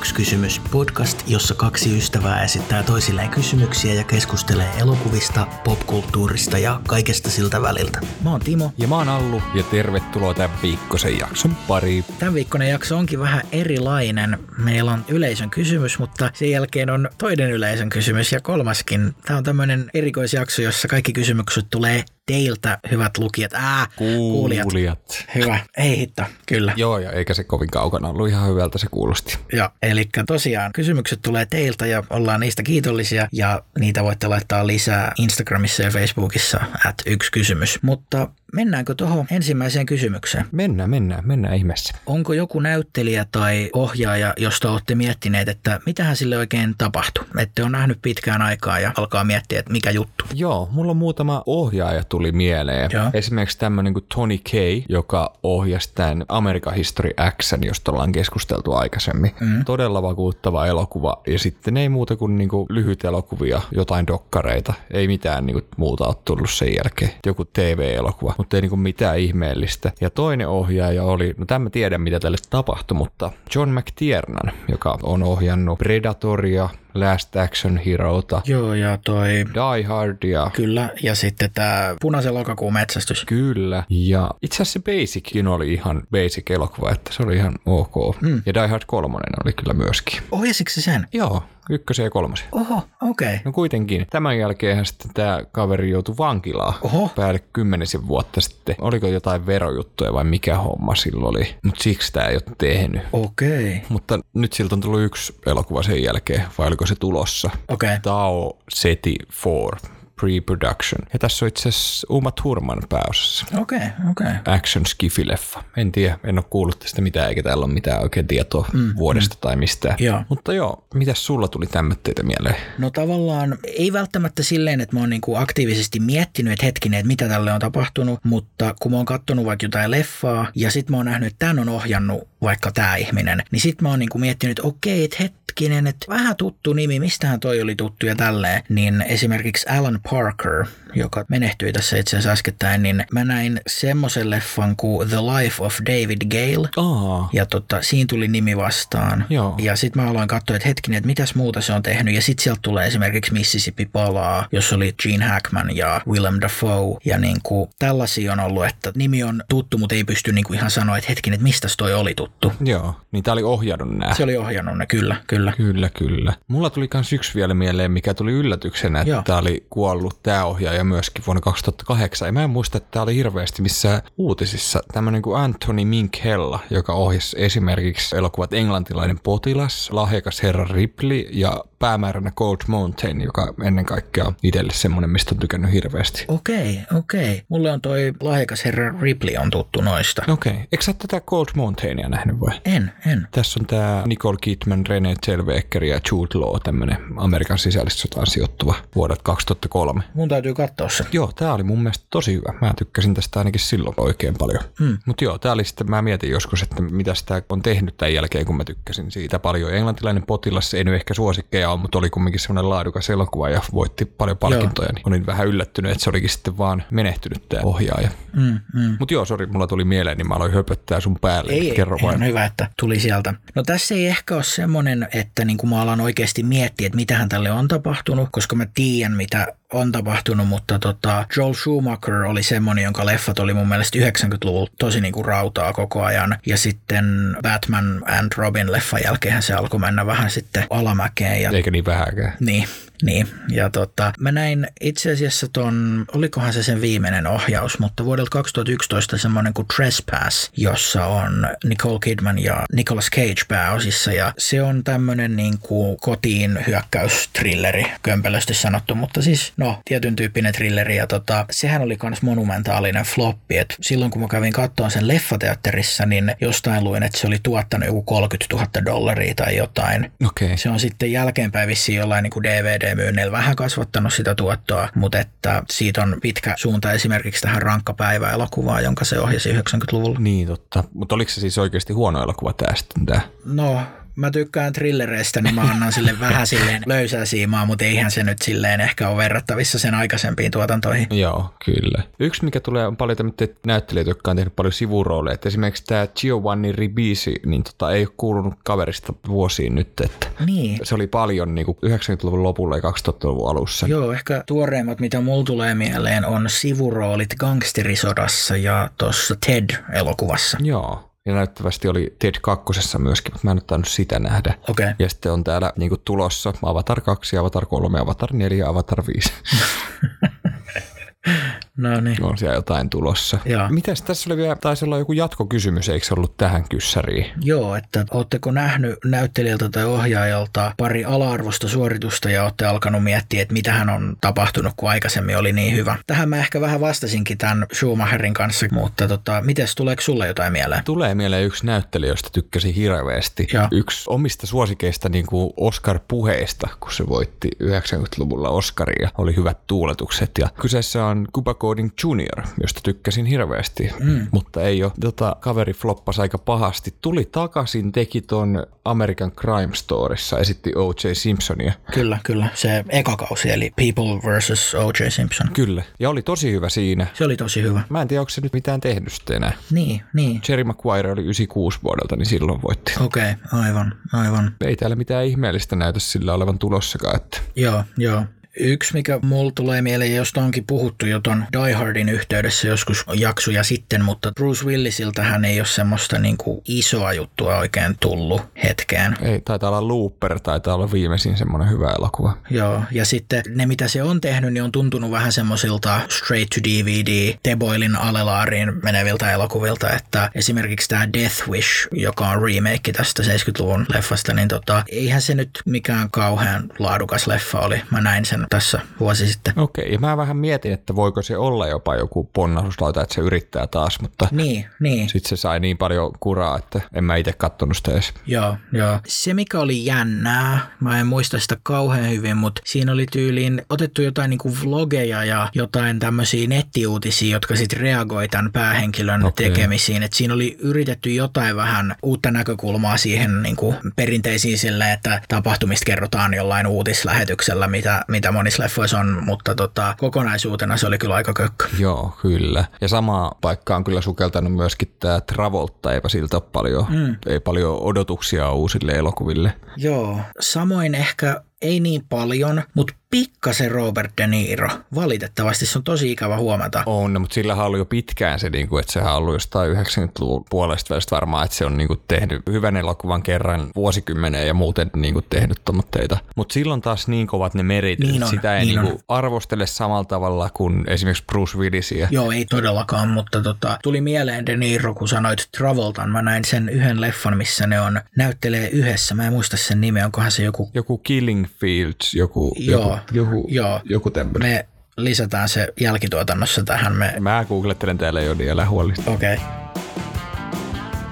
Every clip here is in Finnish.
Yksi kysymys podcast, jossa kaksi ystävää esittää toisilleen kysymyksiä ja keskustelee elokuvista, popkulttuurista ja kaikesta siltä väliltä. Mä oon Timo. Ja mä oon Allu, ja tervetuloa tämän viikkoisen jakson pariin. Tämän viikkoinen jakso onkin vähän erilainen. Meillä on yleisön kysymys, mutta sen jälkeen on toinen yleisön kysymys ja kolmaskin. Tämä on tämmöinen erikoisjakso, jossa kaikki kysymykset tulee teiltä, hyvät lukijat. Ää, kuulijat. kuulijat. Hyvä. Ei hitto, kyllä. Joo, ja eikä se kovin kaukana ollut ihan hyvältä se kuulosti. Joo, eli tosiaan kysymykset tulee teiltä ja ollaan niistä kiitollisia ja niitä voitte laittaa lisää Instagramissa ja Facebookissa at yksi kysymys. Mutta Mennäänkö tuohon ensimmäiseen kysymykseen? Mennään, mennään, mennään ihmeessä. Onko joku näyttelijä tai ohjaaja, josta olette miettineet, että mitähän sille oikein tapahtui? Ette on nähnyt pitkään aikaa ja alkaa miettiä, että mikä juttu. Joo, mulla on muutama ohjaaja tuli mieleen. Joo. Esimerkiksi tämmöinen kuin Tony Kay, joka ohjasi tämän American History X, josta ollaan keskusteltu aikaisemmin. Mm. Todella vakuuttava elokuva. Ja sitten ei muuta kuin niinku lyhyt elokuvia, jotain dokkareita. Ei mitään niinku muuta ole tullut sen jälkeen. Joku TV-elokuva mutta ei niinku mitään ihmeellistä. Ja toinen ohjaaja oli, no tämä tiedän mitä tälle tapahtui, mutta John McTiernan, joka on ohjannut Predatoria, Last Action Herota. Joo, ja toi... Die Hardia. Kyllä, ja sitten tämä punaisen lokakuun metsästys. Kyllä, ja itse asiassa Basickin oli ihan basic elokuva, että se oli ihan ok. Mm. Ja Die Hard 3 oli kyllä myöskin. Ohjasitko se sen? Joo, ykkösen ja kolmosen. Oho, okei. Okay. No kuitenkin. Tämän jälkeen sitten tämä kaveri joutui vankilaan Oho. päälle kymmenisen vuotta sitten. Oliko jotain verojuttuja vai mikä homma silloin oli. Mutta siksi tämä ei ole tehnyt. Okei. Okay. Mutta nyt siltä on tullut yksi elokuva sen jälkeen, vai oliko se tulossa? Okei. Okay. Tao Seti 4 pre-production. Ja tässä on itse asiassa Uma Thurman pääosassa. Okei, okay, okei. Okay. Action skifileffa. En tiedä, en ole kuullut tästä mitään, eikä täällä ole mitään oikein tietoa mm, vuodesta mm. tai mistään. Joo. Mutta joo, mitä sulla tuli tämmöitteitä mieleen? No tavallaan ei välttämättä silleen, että mä oon niinku aktiivisesti miettinyt, että hetkinen, että mitä tälle on tapahtunut, mutta kun mä oon kattonut vaikka jotain leffaa ja sit mä oon nähnyt, että tämän on ohjannut vaikka tämä ihminen, niin sit mä oon niinku miettinyt, että okei, että hetkinen, että vähän tuttu nimi, mistähän toi oli tuttu ja tälleen, niin esimerkiksi Alan Parker, joka menehtyi tässä itse asiassa äskettäin, niin mä näin semmoisen leffan kuin The Life of David Gale. Oh. Ja tota, siinä tuli nimi vastaan. Joo. Ja sitten mä aloin katsoa, että hetkinen, että mitäs muuta se on tehnyt. Ja sitten sieltä tulee esimerkiksi Mississippi palaa, jos oli Gene Hackman ja Willem Dafoe. Ja niin kuin tällaisia on ollut, että nimi on tuttu, mutta ei pysty niin kuin ihan sanoa, että hetkinen, että mistä toi oli tuttu. Joo, niin tää oli ohjannut nää. Se oli ohjannut ne, kyllä, kyllä. Kyllä, kyllä. Mulla tuli kans yksi vielä mieleen, mikä tuli yllätyksenä, että tää oli kuollut tää ohjaaja myöskin vuonna 2008. Ja mä en muista, että tää oli hirveästi missään uutisissa. Tämmönen kuin Anthony Minkhella, joka ohjasi esimerkiksi elokuvat Englantilainen potilas, Lahjakas herra Ripley ja päämääränä Cold Mountain, joka ennen kaikkea itselle semmoinen, mistä on tykännyt hirveästi. Okei, okay, okei. Okay. Mulle on toi lahjakas herra Ripley on tuttu noista. Okei. Okay. Eikö sä tätä Cold Mountainia nähnyt vai? En, en. Tässä on tää Nicole Kidman, René Zellweger ja Jude Law, tämmönen Amerikan sisällissotaan sijoittuva vuodet 2003. Mun täytyy katsoa se. Joo, tää oli mun mielestä tosi hyvä. Mä tykkäsin tästä ainakin silloin oikein paljon. Hmm. Mutta joo, tää oli sitten, mä mietin joskus, että mitä sitä on tehnyt tämän jälkeen, kun mä tykkäsin siitä paljon. Englantilainen potilas, ei nyt ehkä suosikkeja ole, mutta oli kumminkin semmoinen laadukas elokuva ja voitti paljon palkintoja. Joo. Niin olin vähän yllättynyt, että se olikin sitten vaan menehtynyt tämä ohjaaja. Mm, mm. Mutta joo, sori, mulla tuli mieleen, niin mä aloin höpöttää sun päälle. Ei, Kerro ei, vain. hyvä, että tuli sieltä. No tässä ei ehkä ole semmoinen, että niin kuin mä alan oikeasti miettiä, että mitähän tälle on tapahtunut, koska mä tiedän, mitä on tapahtunut, mutta tota, Joel Schumacher oli semmoinen, jonka leffat oli mun mielestä 90-luvulla tosi niinku rautaa koko ajan. Ja sitten Batman and Robin leffan jälkeen se alkoi mennä vähän sitten alamäkeen. Ja... Eikä niin vähäkään. Niin, niin, ja tota, mä näin itse asiassa ton, olikohan se sen viimeinen ohjaus, mutta vuodelta 2011 semmoinen kuin Trespass, jossa on Nicole Kidman ja Nicolas Cage pääosissa, ja se on tämmöinen niin kuin kotiin hyökkäystrilleri, kömpelösti sanottu, mutta siis no, tietyn tyyppinen trilleri, ja tota, sehän oli myös monumentaalinen floppi, että silloin kun mä kävin katsoa sen leffateatterissa, niin jostain luin, että se oli tuottanut joku 30 000 dollaria tai jotain. Okay. Se on sitten jälkeenpäin vissiin jollain niin kuin DVD DVD-myynneillä vähän kasvattanut sitä tuottoa, mutta että siitä on pitkä suunta esimerkiksi tähän rankkapäivä-elokuvaan, jonka se ohjasi 90-luvulla. Niin totta, mutta oliko se siis oikeasti huono elokuva tämä sitten tämä? No mä tykkään thrillereistä, niin mä annan sille vähän silleen löysää siimaa, mutta eihän se nyt silleen ehkä ole verrattavissa sen aikaisempiin tuotantoihin. Joo, kyllä. Yksi, mikä tulee, on paljon tämmöitä näyttelijöitä, jotka on tehnyt paljon sivurooleja. Et esimerkiksi tämä Giovanni Ribisi, niin tota, ei ole kuulunut kaverista vuosiin nyt. Että niin. Se oli paljon niin kuin 90-luvun lopulla ja 2000-luvun alussa. Joo, ehkä tuoreimmat, mitä mulla tulee mieleen, on sivuroolit Gangsterisodassa ja tuossa Ted-elokuvassa. Joo, ja näyttävästi oli Ted 2 myöskin, mutta mä en ole tainnut sitä nähdä. Okay. Ja sitten on täällä niin tulossa Avatar 2, Avatar 3, Avatar 4 ja Avatar 5. No niin. On siellä jotain tulossa. Mitäs tässä oli vielä, taisi olla joku jatkokysymys, eikö se ollut tähän kyssäriin? Joo, että ootteko nähnyt näyttelijältä tai ohjaajalta pari ala-arvosta suoritusta ja olette alkanut miettiä, että mitä hän on tapahtunut, kun aikaisemmin oli niin hyvä. Tähän mä ehkä vähän vastasinkin tämän Schumacherin kanssa, mutta tota, mites tuleeko sulle jotain mieleen? Tulee mieleen yksi näyttelijä, josta tykkäsin hirveästi. Ja. Yksi omista suosikeista niin kuin Oscar-puheista, kun se voitti 90-luvulla Oscaria. Oli hyvät tuuletukset ja kyseessä on Cuba Gooding Jr., josta tykkäsin hirveästi, mm. mutta ei ole. Tota, kaveri floppas aika pahasti. Tuli takaisin, teki ton American Crime Storyssa, esitti O.J. Simpsonia. Kyllä, kyllä. Se eka kausi, eli People vs. O.J. Simpson. Kyllä, ja oli tosi hyvä siinä. Se oli tosi hyvä. Mä en tiedä, onko se nyt mitään tehnyt sitten enää. Niin, niin. Jerry Maguire oli 96 vuodelta, niin silloin voitti. Okei, okay, aivan, aivan. Ei täällä mitään ihmeellistä näytä sillä olevan tulossakaan. Että... Joo, joo. Yksi, mikä mulla tulee mieleen, josta onkin puhuttu jo ton Die Hardin yhteydessä joskus jaksoja sitten, mutta Bruce Willisiltä hän ei ole semmoista niin kuin isoa juttua oikein tullut hetkeen. Ei, taitaa olla Looper, taitaa olla viimeisin semmoinen hyvä elokuva. Joo, ja sitten ne mitä se on tehnyt, niin on tuntunut vähän semmoisilta straight to DVD, Teboilin alelaariin meneviltä elokuvilta, että esimerkiksi tämä Death Wish, joka on remake tästä 70-luvun leffasta, niin tota, eihän se nyt mikään kauhean laadukas leffa oli. Mä näin sen tässä vuosi sitten. Okei, okay, ja mä vähän mietin, että voiko se olla jopa joku ponnahduslauta, että se yrittää taas, mutta niin, niin. sitten se sai niin paljon kuraa, että en mä itse kattonut sitä edes. Joo, joo. Se mikä oli jännää, mä en muista sitä kauhean hyvin, mutta siinä oli tyyliin otettu jotain niinku vlogeja ja jotain tämmöisiä nettiuutisia, jotka sitten reagoi tämän päähenkilön okay. tekemisiin. Et siinä oli yritetty jotain vähän uutta näkökulmaa siihen niinku perinteisiin sille, että tapahtumista kerrotaan jollain uutislähetyksellä, mitä, mitä mitä monissa leffoissa on, mutta tota, kokonaisuutena se oli kyllä aika kökkö. Joo, kyllä. Ja sama paikka on kyllä sukeltanut myöskin tämä Travolta, eipä siltä ole paljon, mm. ei paljon odotuksia uusille elokuville. Joo, samoin ehkä ei niin paljon, mutta pikkasen Robert De Niro. Valitettavasti se on tosi ikävä huomata. On, mutta sillä on ollut jo pitkään se, niin kuin, että sehän on ollut jostain 90-luvun puolesta välistä varmaan, että se on niin kuin, tehnyt hyvän elokuvan kerran vuosikymmeneen ja muuten niin kuin, tehnyt tommoitteita. Mutta silloin taas niin kovat ne merit, niin että on, sitä ei niin niin kuin, arvostele samalla tavalla kuin esimerkiksi Bruce Willisia. Joo, ei todellakaan, mutta tota, tuli mieleen De Niro, kun sanoit Travoltan. Mä näin sen yhden leffan, missä ne on näyttelee yhdessä. Mä en muista sen nimeä, onkohan se joku... Joku Killing Fields, joku, Joo, joku, joku, joo. joku tämmöinen. Me lisätään se jälkituotannossa tähän. Me... Mä googlettelen täällä jo niin älä huolista. Okei. Okay.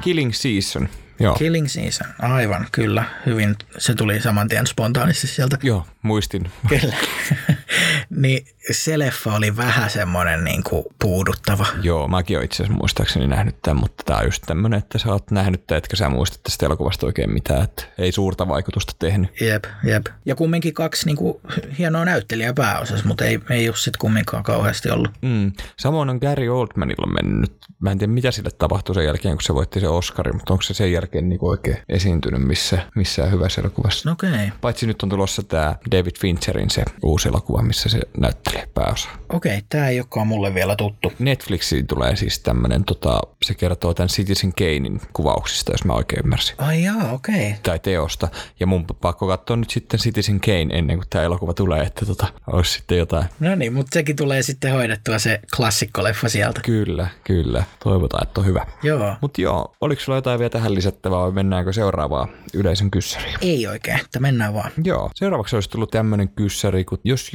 Killing Season. Joo. Killing Season, aivan, kyllä. Hyvin, se tuli saman tien spontaanisti sieltä. Joo, muistin. Kyllä. niin se leffa oli vähän semmoinen niin kuin puuduttava. Joo, mäkin olen itse asiassa muistaakseni nähnyt tämän, mutta tämä on just tämmöinen, että sä oot nähnyt tämän, etkä sä muista tästä elokuvasta oikein mitään, että ei suurta vaikutusta tehnyt. Jep, jep. Ja kumminkin kaksi niin kuin, hienoa näyttelijää pääosassa, mutta ei, ei ole sitten kumminkaan kauheasti ollut. Mm. Samoin on Gary Oldmanilla mennyt. Mä en tiedä, mitä sille tapahtui sen jälkeen, kun se voitti se Oscarin, mutta onko se sen jälkeen niin oikein esiintynyt missä, missään hyvässä elokuvassa? Okei. Okay. Paitsi nyt on tulossa tämä David Fincherin se uusi elokuva, missä se näyttelee pääosa. Okei, okay, tämä ei olekaan mulle vielä tuttu. Netflixiin tulee siis tämmöinen, tota, se kertoo tämän Citizen Kanein kuvauksista, jos mä oikein ymmärsin. Ai jaa, okei. Okay. Tai teosta. Ja mun pakko katsoa nyt sitten Citizen Kane ennen kuin tämä elokuva tulee, että tota, olisi sitten jotain. No niin, mutta sekin tulee sitten hoidettua se klassikkoleffa sieltä. Kyllä, kyllä. Toivotaan, että on hyvä. Joo. Mutta joo, oliko sulla jotain vielä tähän lisättävää vai mennäänkö seuraavaan yleisön kyssäriin? Ei oikein, että mennään vaan. Joo, seuraavaksi olisi tullut tämmöinen kyssäri, kun jos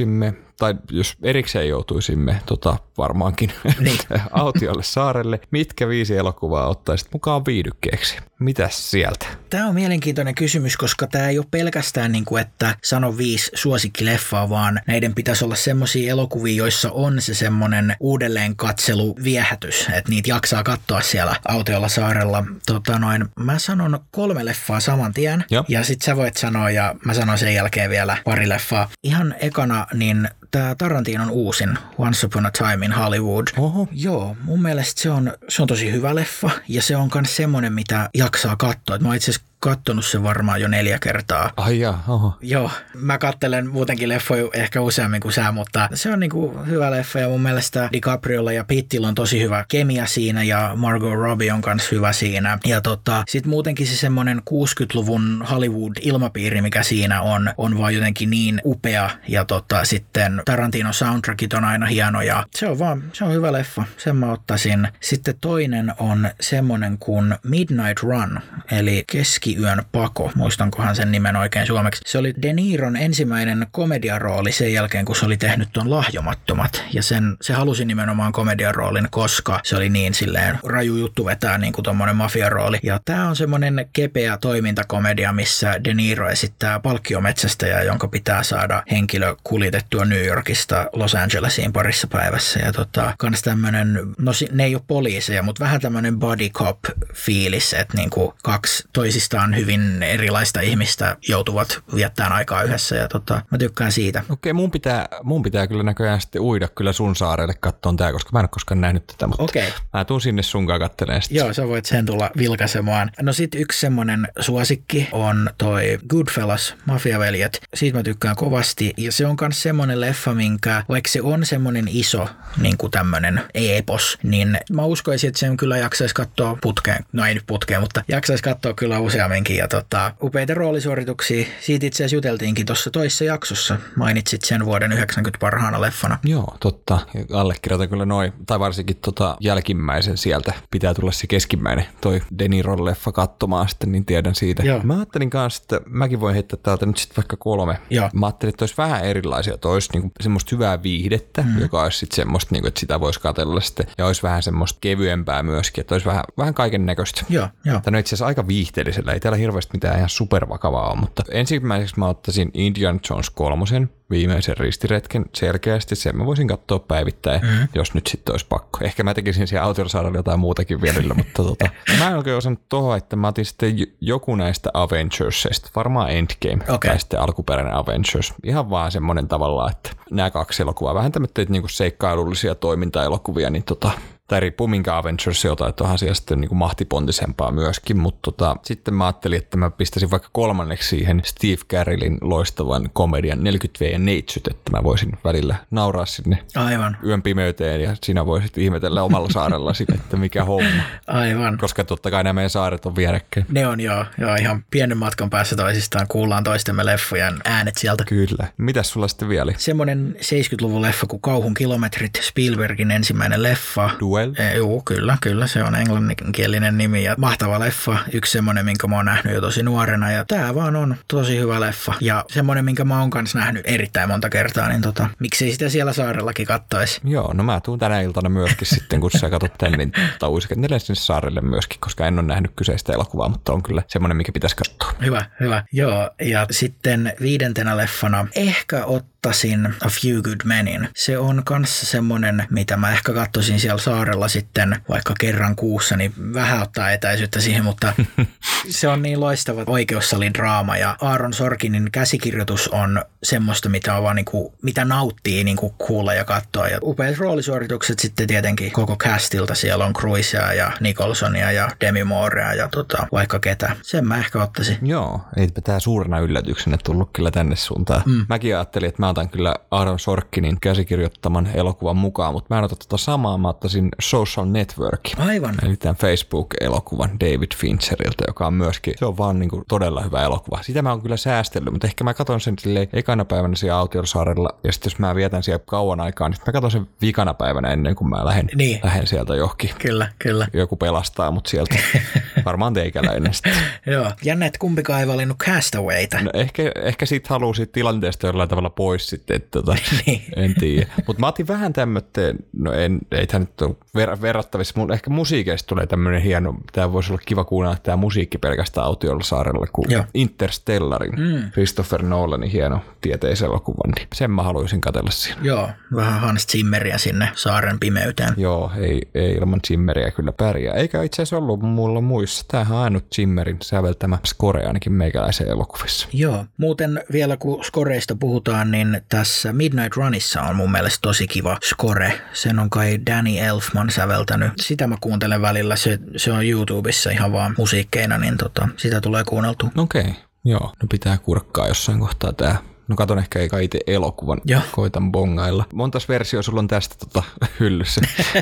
joutuisimme tai jos erikseen joutuisimme tota, varmaankin niin. autiolle saarelle, mitkä viisi elokuvaa ottaisit mukaan viidykkeeksi? Mitäs sieltä? Tämä on mielenkiintoinen kysymys, koska tämä ei ole pelkästään niin kuin, että sano viisi suosikkileffaa, vaan näiden pitäisi olla semmoisia elokuvia, joissa on se semmoinen uudelleen katselu viehätys, että niitä jaksaa katsoa siellä autiolla saarella. Tota noin, mä sanon kolme leffaa saman tien, ja, ja sit sä voit sanoa, ja mä sanon sen jälkeen vielä pari leffaa. Ihan ekana, niin tämä Tarantinon uusin Once Upon a Time in Hollywood. Oho. Joo, mun mielestä se on, se on tosi hyvä leffa ja se on myös semmoinen, mitä jaksaa katsoa. mä itse asiassa kattonut sen varmaan jo neljä kertaa. Ai ja, oho. Joo, mä kattelen muutenkin leffoja ehkä useammin kuin sä, mutta se on niinku hyvä leffa ja mun mielestä DiCapriolla ja Pittillä on tosi hyvä kemia siinä ja Margot Robbie on kanssa hyvä siinä. Ja tota, sit muutenkin se semmonen 60-luvun Hollywood-ilmapiiri, mikä siinä on, on vaan jotenkin niin upea ja tota, sitten Tarantino soundtrackit on aina hieno ja se on vaan, se on hyvä leffa, sen mä ottaisin. Sitten toinen on semmonen kuin Midnight Run, eli keski Keskiyön pako, muistankohan sen nimen oikein suomeksi. Se oli De Niron ensimmäinen komediarooli sen jälkeen, kun se oli tehnyt tuon lahjomattomat. Ja sen, se halusi nimenomaan komediaroolin, koska se oli niin silleen raju juttu vetää niin kuin tommonen mafiarooli. Ja tämä on semmoinen kepeä toimintakomedia, missä De Niro esittää palkkiometsästäjää, jonka pitää saada henkilö kuljetettua New Yorkista Los Angelesiin parissa päivässä. Ja tota, kans tämmönen, no ne ei ole poliiseja, mutta vähän tämmönen body cop fiilis, että niinku kaksi toisista on hyvin erilaista ihmistä joutuvat viettämään aikaa yhdessä ja tota, mä tykkään siitä. Okei, mun pitää, mun pitää kyllä näköjään sitten uida kyllä sun saarelle kattoon tää, koska mä en ole koskaan nähnyt tätä, mutta Okei. mä tuun sinne sunkaan kattelemaan sitä. Joo, sä voit sen tulla vilkaisemaan. No sit yksi semmonen suosikki on toi Goodfellas, Mafiaveljet. Siitä mä tykkään kovasti ja se on myös semmonen leffa, minkä vaikka se on semmonen iso niin kuin tämmönen epos, niin mä uskoisin, että sen kyllä jaksaisi katsoa putkeen, no ei nyt putkeen, mutta jaksaisi katsoa kyllä useammin useamminkin. Ja tota, upeita roolisuorituksia. Siitä itse asiassa juteltiinkin tuossa toisessa jaksossa. Mainitsit sen vuoden 90 parhaana leffana. Joo, totta. Allekirjoitan kyllä noin, tai varsinkin tota jälkimmäisen sieltä. Pitää tulla se keskimmäinen, toi Deniron leffa katsomaan sitten, niin tiedän siitä. Joo. Mä ajattelin kanssa, että mäkin voin heittää täältä nyt sitten vaikka kolme. Joo. Mä ajattelin, että olisi vähän erilaisia. Että olisi niinku semmoista hyvää viihdettä, mm. joka olisi sitten semmoista, niinku, että sitä voisi katsella sitten. Ja olisi vähän semmoista kevyempää myöskin, että olisi vähän, vähän kaiken näköistä. Joo, joo. Tämä on itse asiassa aika viihteellisellä ei täällä hirveästi mitään ihan supervakavaa ole, mutta ensimmäiseksi mä ottaisin Indiana Jones kolmosen, viimeisen ristiretken selkeästi. Sen mä voisin katsoa päivittäin, mm-hmm. jos nyt sitten olisi pakko. Ehkä mä tekisin siellä Autiosaarella jotain muutakin vielä, mutta tota, mä en oikein osannut tohon, että mä otin sitten joku näistä Avengersista, varmaan Endgame okay. tai sitten alkuperäinen Avengers. Ihan vaan semmoinen tavalla, että nämä kaksi elokuvaa, vähän tämmöitä niinku seikkailullisia toimintaelokuvia, niin tota, tai riippuu minkä Avengers jotain, että onhan siellä sitten niin mahtipontisempaa myöskin, mutta tota, sitten mä ajattelin, että mä pistäisin vaikka kolmanneksi siihen Steve Carellin loistavan komedian 40 V ja Neitsyt, että mä voisin välillä nauraa sinne Aivan. yön pimeyteen ja sinä voisit ihmetellä omalla saarella sinne, että mikä homma. Aivan. Koska totta kai nämä meidän saaret on vierekkäin. Ne on joo, joo, ihan pienen matkan päässä toisistaan, kuullaan toistemme leffojen äänet sieltä. Kyllä. Mitäs sulla sitten vielä? Semmoinen 70-luvun leffa kuin Kauhun kilometrit, Spielbergin ensimmäinen leffa. Duel Well. Joo, kyllä, kyllä. Se on englanninkielinen nimi ja mahtava leffa. Yksi semmoinen, minkä mä oon nähnyt jo tosi nuorena ja tää vaan on tosi hyvä leffa. Ja semmoinen, minkä mä oon kanssa nähnyt erittäin monta kertaa, niin tota, miksei sitä siellä saarellakin kattoisi. Joo, no mä tuun tänä iltana myöskin sitten, kun sä katsot tän, niin tauiskentelen sinne saarelle myöskin, koska en ole nähnyt kyseistä elokuvaa, mutta on kyllä semmoinen, mikä pitäisi katsoa. Hyvä, hyvä. Joo, ja sitten viidentenä leffana ehkä ottaisin A Few Good Menin. Se on kanssa semmoinen, mitä mä ehkä katsoisin siellä saarella sitten vaikka kerran kuussa, niin vähän ottaa etäisyyttä siihen, mutta se on niin loistava oikeussalin draama ja Aaron Sorkinin käsikirjoitus on semmoista, mitä, on vaan niin kuin, mitä nauttii niin kuin kuulla ja katsoa. Ja upeat roolisuoritukset sitten tietenkin koko castilta. Siellä on Cruisea ja Nicholsonia ja Demi Moorea ja tota, vaikka ketä. Sen mä ehkä ottaisin. Joo, ei tämä suurena yllätyksenä tullut kyllä tänne suuntaan. Mm. Mäkin ajattelin, että mä otan kyllä Aaron Sorkinin käsikirjoittaman elokuvan mukaan, mutta mä en ota tota samaa. Mä ottaisin Social Network. Aivan. Eli tämän Facebook-elokuvan David Fincheriltä, joka on myöskin, se on vaan niin kuin todella hyvä elokuva. Sitä mä oon kyllä säästellyt, mutta ehkä mä katson sen silleen ekana päivänä siellä Autiosaarella, ja sitten jos mä vietän siellä kauan aikaa, niin mä katson sen vikana päivänä ennen kuin mä lähden, niin. lähden sieltä johonkin. Kyllä, kyllä. Joku pelastaa mut sieltä. Varmaan teikäläinen sitten. Joo. Jännä, että kumpikaan ei valinnut Castawayta. No ehkä, ehkä siitä haluaa siitä tilanteesta jollain tavalla pois sitten, että tota, niin. en tiedä. Mutta mä otin vähän tämmötteen, no en, ei tämä nyt ole ver- verrattavissa. Mun, ehkä musiikeista tulee tämmöinen hieno, tämä voisi olla kiva kuunnella tämä musiikki pelkästään autiolla saarella, kuin Joo. Interstellarin, mm. Christopher Nolanin hieno tieteiselokuva, niin sen mä haluaisin katella siinä. Joo, vähän Hans Zimmeriä sinne saaren pimeyteen. Joo, ei, ei ilman Zimmeriä kyllä pärjää. Eikä itse asiassa ollut mulla muissa. Tämähän on ainut Zimmerin säveltämä score ainakin meikäläisen elokuvissa. Joo, muuten vielä kun scoreista puhutaan, niin tässä Midnight Runissa on mun mielestä tosi kiva score. Sen on kai Danny Elfman säveltänyt. Sitä mä kuuntelen välillä. Se, se on YouTubessa ihan vaan musiikkeina, niin tota, sitä tulee kuunneltu. Okei. Okay. Joo, no pitää kurkkaa jossain kohtaa tää No katon ehkä eikä itse elokuvan, Joo. koitan bongailla. Montas versio sulla on tästä tota, hyllyssä?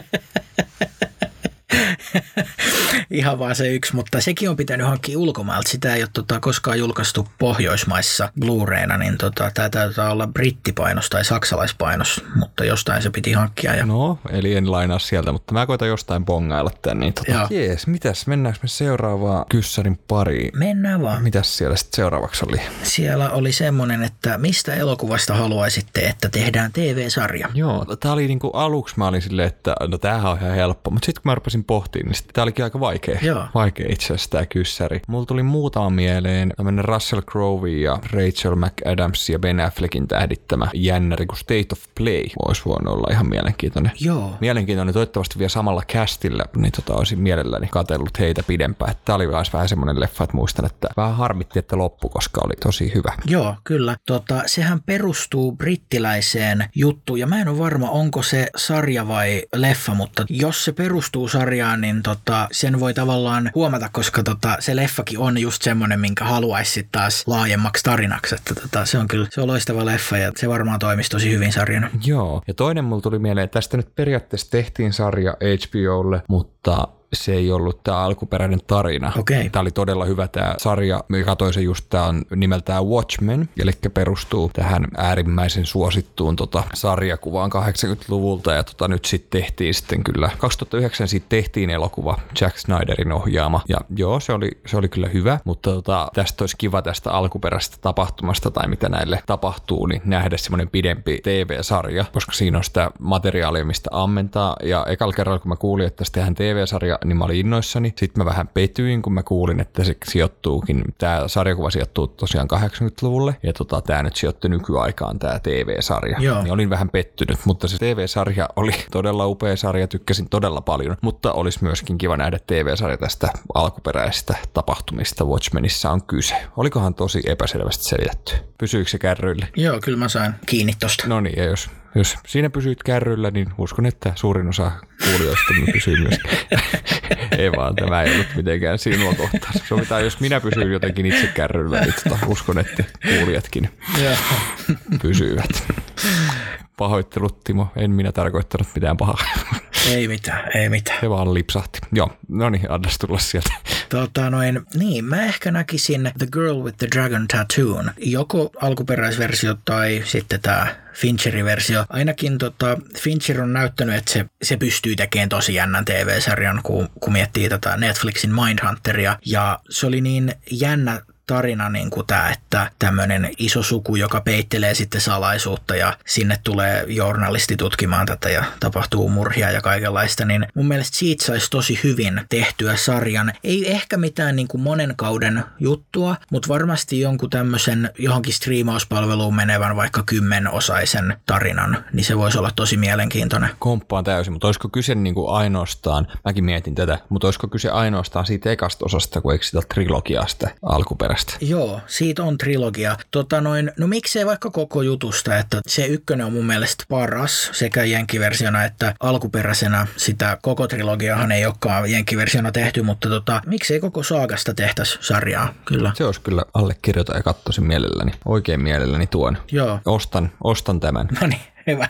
Ihan vaan se yksi, mutta sekin on pitänyt hankkia ulkomailta. Sitä ei ole tota, koskaan julkaistu Pohjoismaissa Blu-rayna, niin tota, tämä täytyy olla brittipainos tai saksalaispainos, mutta jostain se piti hankkia. Ja... No, eli en lainaa sieltä, mutta mä koitan jostain bongailla tämän. Niin tota, jees, mitäs, mennäänkö me seuraavaan kyssärin pariin? Mennään vaan. Mitäs siellä sitten seuraavaksi oli? Siellä oli semmoinen, että mistä elokuvasta haluaisitte, että tehdään TV-sarja? Joo, tämä oli niinku aluksi mä olin silleen, että no tämähän on ihan helppo, mutta sitten kun mä rupesin pohtimaan, niin tämä olikin aika vaikea. Joo. Vaikea itse asiassa tämä kyssäri. Mulla tuli muutama mieleen tämmöinen Russell Crowe ja Rachel McAdams ja Ben Affleckin tähdittämä jännäri kuin State of Play voisi voinut olla ihan mielenkiintoinen. Joo. Mielenkiintoinen toivottavasti vielä samalla castilla, niin tota olisin mielelläni katsellut heitä pidempään. Tämä oli vähän semmoinen leffa, että muistan, että vähän harmitti, että loppu, koska oli tosi hyvä. Joo, kyllä. Tota, sehän perustuu brittiläiseen juttuun ja mä en ole varma, onko se sarja vai leffa, mutta jos se perustuu sarjaan, niin tota, sen voi tavallaan huomata, koska tota, se leffakin on just semmoinen, minkä haluaisi taas laajemmaksi tarinaksi. Että tota, se on kyllä se on loistava leffa ja se varmaan toimisi tosi hyvin sarjana. Joo, ja toinen mulla tuli mieleen, että tästä nyt periaatteessa tehtiin sarja HBOlle, mutta se ei ollut tämä alkuperäinen tarina. Okay. Tämä oli todella hyvä tämä sarja. Me katsoin se just, tämä on nimeltään Watchmen, eli perustuu tähän äärimmäisen suosittuun tota, sarjakuvaan 80-luvulta. Ja tota, nyt sitten tehtiin sitten kyllä, 2009 siitä tehtiin elokuva Jack Snyderin ohjaama. Ja joo, se oli, se oli kyllä hyvä, mutta tota, tästä olisi kiva tästä alkuperäisestä tapahtumasta tai mitä näille tapahtuu, niin nähdä semmoinen pidempi TV-sarja, koska siinä on sitä materiaalia, mistä ammentaa. Ja ekalla kerralla, kun mä kuulin, että tästä tehdään TV-sarja, niin mä olin innoissani. Sitten mä vähän petyin, kun mä kuulin, että se sijoittuukin, tämä sarjakuva sijoittuu tosiaan 80-luvulle, ja tota, tämä nyt sijoittui nykyaikaan, tämä TV-sarja. Joo. Niin olin vähän pettynyt, mutta se TV-sarja oli todella upea sarja, tykkäsin todella paljon, mutta olisi myöskin kiva nähdä TV-sarja tästä alkuperäisestä tapahtumista Watchmenissa on kyse. Olikohan tosi epäselvästi selitetty? Pysyykö se kärryille? Joo, kyllä mä sain kiinni tosta. No niin, ja jos jos siinä pysyit kärryllä, niin uskon, että suurin osa kuulijoista pysyy myös. ei vaan, tämä ei ollut mitenkään sinua kohtaan. Sovitaan, jos minä pysyn jotenkin itse kärryllä, niin tota, uskon, että kuulijatkin pysyvät. Pahoittelut, Timo. En minä tarkoittanut mitään pahaa. Ei mitään, ei mitään. Se vaan lipsahti. Joo, no niin, annas tulla sieltä. Tota noin, niin, mä ehkä näkisin The Girl with the Dragon Tattoo. Joko alkuperäisversio tai sitten tämä Fincherin versio. Ainakin tota, Fincher on näyttänyt, että se, se pystyy tekemään tosi jännän TV-sarjan, kun, kun miettii tätä Netflixin Mindhunteria. Ja se oli niin jännä tarina niin kuin tämä, että tämmöinen iso suku, joka peittelee sitten salaisuutta ja sinne tulee journalisti tutkimaan tätä ja tapahtuu murhia ja kaikenlaista, niin mun mielestä siitä saisi tosi hyvin tehtyä sarjan. Ei ehkä mitään niin kuin monen kauden juttua, mutta varmasti jonkun tämmöisen johonkin striimauspalveluun menevän vaikka kymmenosaisen tarinan, niin se voisi olla tosi mielenkiintoinen. Komppaan täysin, mutta olisiko kyse niin kuin ainoastaan, mäkin mietin tätä, mutta olisiko kyse ainoastaan siitä ekasta osasta, kun eikö sitä trilogiasta alkuperäistä? Trilogiasta. Joo, siitä on trilogia. Tota noin, no miksei vaikka koko jutusta, että se ykkönen on mun mielestä paras sekä jenkiversiona että alkuperäisenä. Sitä koko trilogiahan ei olekaan jenkiversiona tehty, mutta tota, miksei koko saagasta tehtäisi sarjaa, kyllä. Se olisi kyllä allekirjoita ja katsoisin mielelläni, oikein mielelläni tuon. Joo. Ostan, ostan tämän. No niin, hyvä.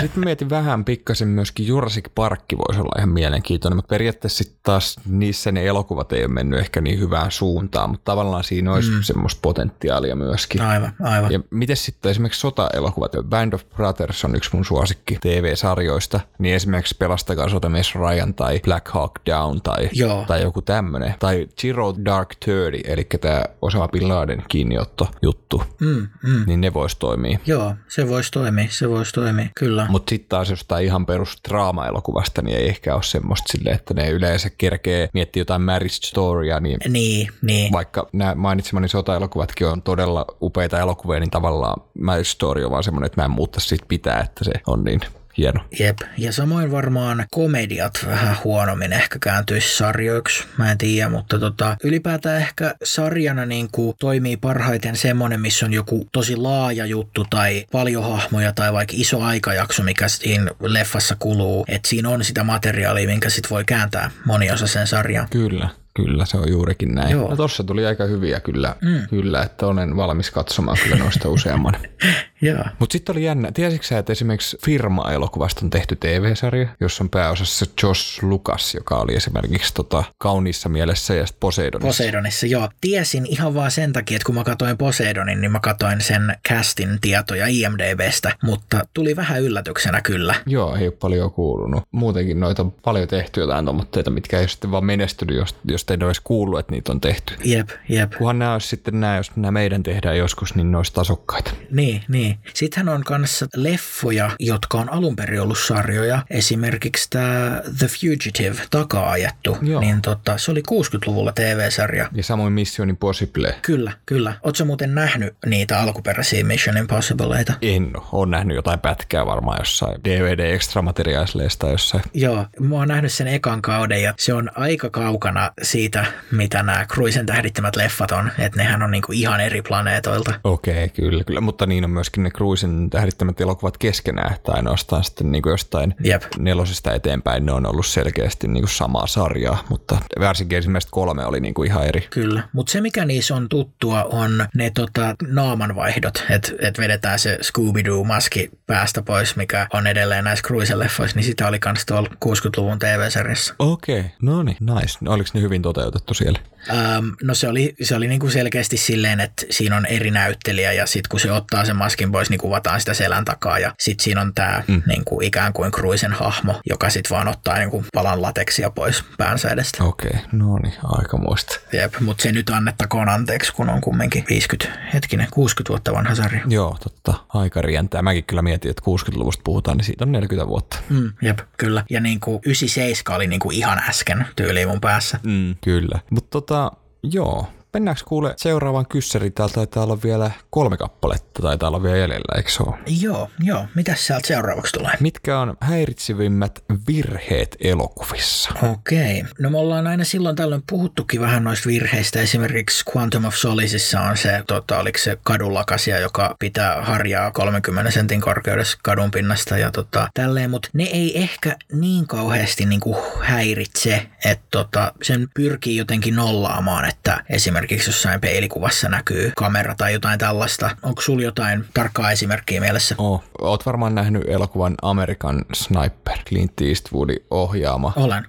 Sitten mietin vähän pikkasen myöskin Jurassic Parkki voisi olla ihan mielenkiintoinen, mutta periaatteessa sitten taas niissä ne elokuvat ei ole mennyt ehkä niin hyvään suuntaan, mutta tavallaan siinä olisi mm. semmoista potentiaalia myöskin. Aivan, aivan. Ja miten sitten esimerkiksi sota-elokuvat, Band of Brothers on yksi mun suosikki TV-sarjoista, niin esimerkiksi Pelastakaa sotamies Ryan tai Black Hawk Down tai, Joo. tai joku tämmöinen. Tai Zero Dark Thirty, eli tämä Osama Bin Laden kiinniotto juttu, mm, mm. niin ne voisi toimia. Joo, se voisi toimia, se voisi toimia, kyllä kyllä. Mutta sitten taas jostain ihan perus draama-elokuvasta, niin ei ehkä ole semmoista silleen, että ne yleensä kerkee miettiä jotain marriage storya, niin, niin, niin. vaikka nämä mainitsemani sota-elokuvatkin on todella upeita elokuvia, niin tavallaan marriage story on vaan semmoinen, että mä en muuttaisi siitä pitää, että se on niin hieno. Jep, ja samoin varmaan komediat vähän huonommin ehkä kääntyisi sarjoiksi, mä en tiedä, mutta tota, ylipäätään ehkä sarjana niin kuin toimii parhaiten semmoinen, missä on joku tosi laaja juttu tai paljon hahmoja tai vaikka iso aikajakso, mikä siinä leffassa kuluu, että siinä on sitä materiaalia, minkä sit voi kääntää moniosaisen sarjan. Kyllä. Kyllä, se on juurikin näin. Joo. No tossa tuli aika hyviä kyllä, mm. kyllä että olen valmis katsomaan kyllä noista useamman. Mutta sitten oli jännä. Tiesitkö sä, että esimerkiksi Firma-elokuvasta on tehty TV-sarja, jossa on pääosassa Josh Lucas, joka oli esimerkiksi tota, kauniissa mielessä ja sitten Poseidonissa. Poseidonissa, joo. Tiesin ihan vaan sen takia, että kun mä katsoin Poseidonin, niin mä katsoin sen castin tietoja IMDBstä, mutta tuli vähän yllätyksenä kyllä. Joo, ei ole paljon kuulunut. Muutenkin noita on paljon tehty jotain tomotteita, mitkä ei sitten vaan menestynyt, jos, jos te olisi kuullut, että niitä on tehty. Jep, jep. Kunhan nämä olisi sitten nämä, jos nämä meidän tehdään joskus, niin ne olisi tasokkaita. Niin, niin. Sittenhän on kanssa leffoja, jotka on alun perin ollut sarjoja. Esimerkiksi tämä The Fugitive, taka-ajettu, Joo. niin tota, se oli 60-luvulla TV-sarja. Ja samoin Mission Impossible. Kyllä, kyllä. Oletko muuten nähnyt niitä alkuperäisiä Mission Impossibleita? En ole nähnyt jotain pätkää varmaan jossain DVD-ekstramateriaalisleista jossain. Joo, mä oon nähnyt sen ekan kauden ja se on aika kaukana siitä, mitä nämä Cruisen tähdittämät leffat on. Että nehän on niinku ihan eri planeetoilta. Okei, okay, kyllä, kyllä. Mutta niin on myöskin ne Cruisen tähdittämät elokuvat keskenään, että ainoastaan sitten niin kuin jostain Jep. nelosesta eteenpäin ne on ollut selkeästi niin kuin samaa sarjaa, mutta varsinkin ensimmäiset kolme oli niin kuin ihan eri. Kyllä, mutta se mikä niissä on tuttua on ne tota, naamanvaihdot, että et vedetään se Scooby-Doo-maski päästä pois, mikä on edelleen näissä Cruisen-leffoissa, niin sitä oli kans tuolla 60-luvun TV-sarjassa. Okei, okay. no niin, nice. Oliko ne hyvin toteutettu siellä? Um, no se oli, se oli niin kuin selkeästi silleen, että siinä on eri näyttelijä ja sitten kun se ottaa sen maskin pois, niin kuvataan sitä selän takaa ja sitten siinä on tämä mm. niin kuin ikään kuin Cruisen hahmo, joka sitten vaan ottaa niin kuin palan lateksia pois päänsä edestä. Okei, okay. no niin, aika muista. Jep, mutta se nyt annettakoon anteeksi, kun on kumminkin 50, hetkinen, 60 vuotta vanha sarja. Joo, totta, aika rientää. Mäkin kyllä mietin, että 60-luvusta puhutaan, niin siitä on 40 vuotta. Mm, jep, kyllä. Ja niin kuin 97 oli niin kuin ihan äsken tyyliin mun päässä. Mm, kyllä, mutta tota, joo, Mennäänkö kuule seuraavaan kyssäriin? Täällä taitaa olla vielä kolme kappaletta, taitaa olla vielä jäljellä, eikö se ole? Joo, joo. Mitäs sieltä seuraavaksi tulee? Mitkä on häiritsivimmät virheet elokuvissa? Okei. Okay. No me ollaan aina silloin tällöin puhuttukin vähän noista virheistä. Esimerkiksi Quantum of Solicissa on se, tota, oliko se kadunlakasia, joka pitää harjaa 30 sentin korkeudessa kadun pinnasta ja tota, tälleen, mutta ne ei ehkä niin kauheasti niin kuin häiritse, että tota, sen pyrkii jotenkin nollaamaan, että esimerkiksi esimerkiksi jossain peilikuvassa näkyy kamera tai jotain tällaista. Onko sulla jotain tarkkaa esimerkkiä mielessä? Oh. Oot varmaan nähnyt elokuvan American Sniper, Clint Eastwoodin ohjaama. Olen.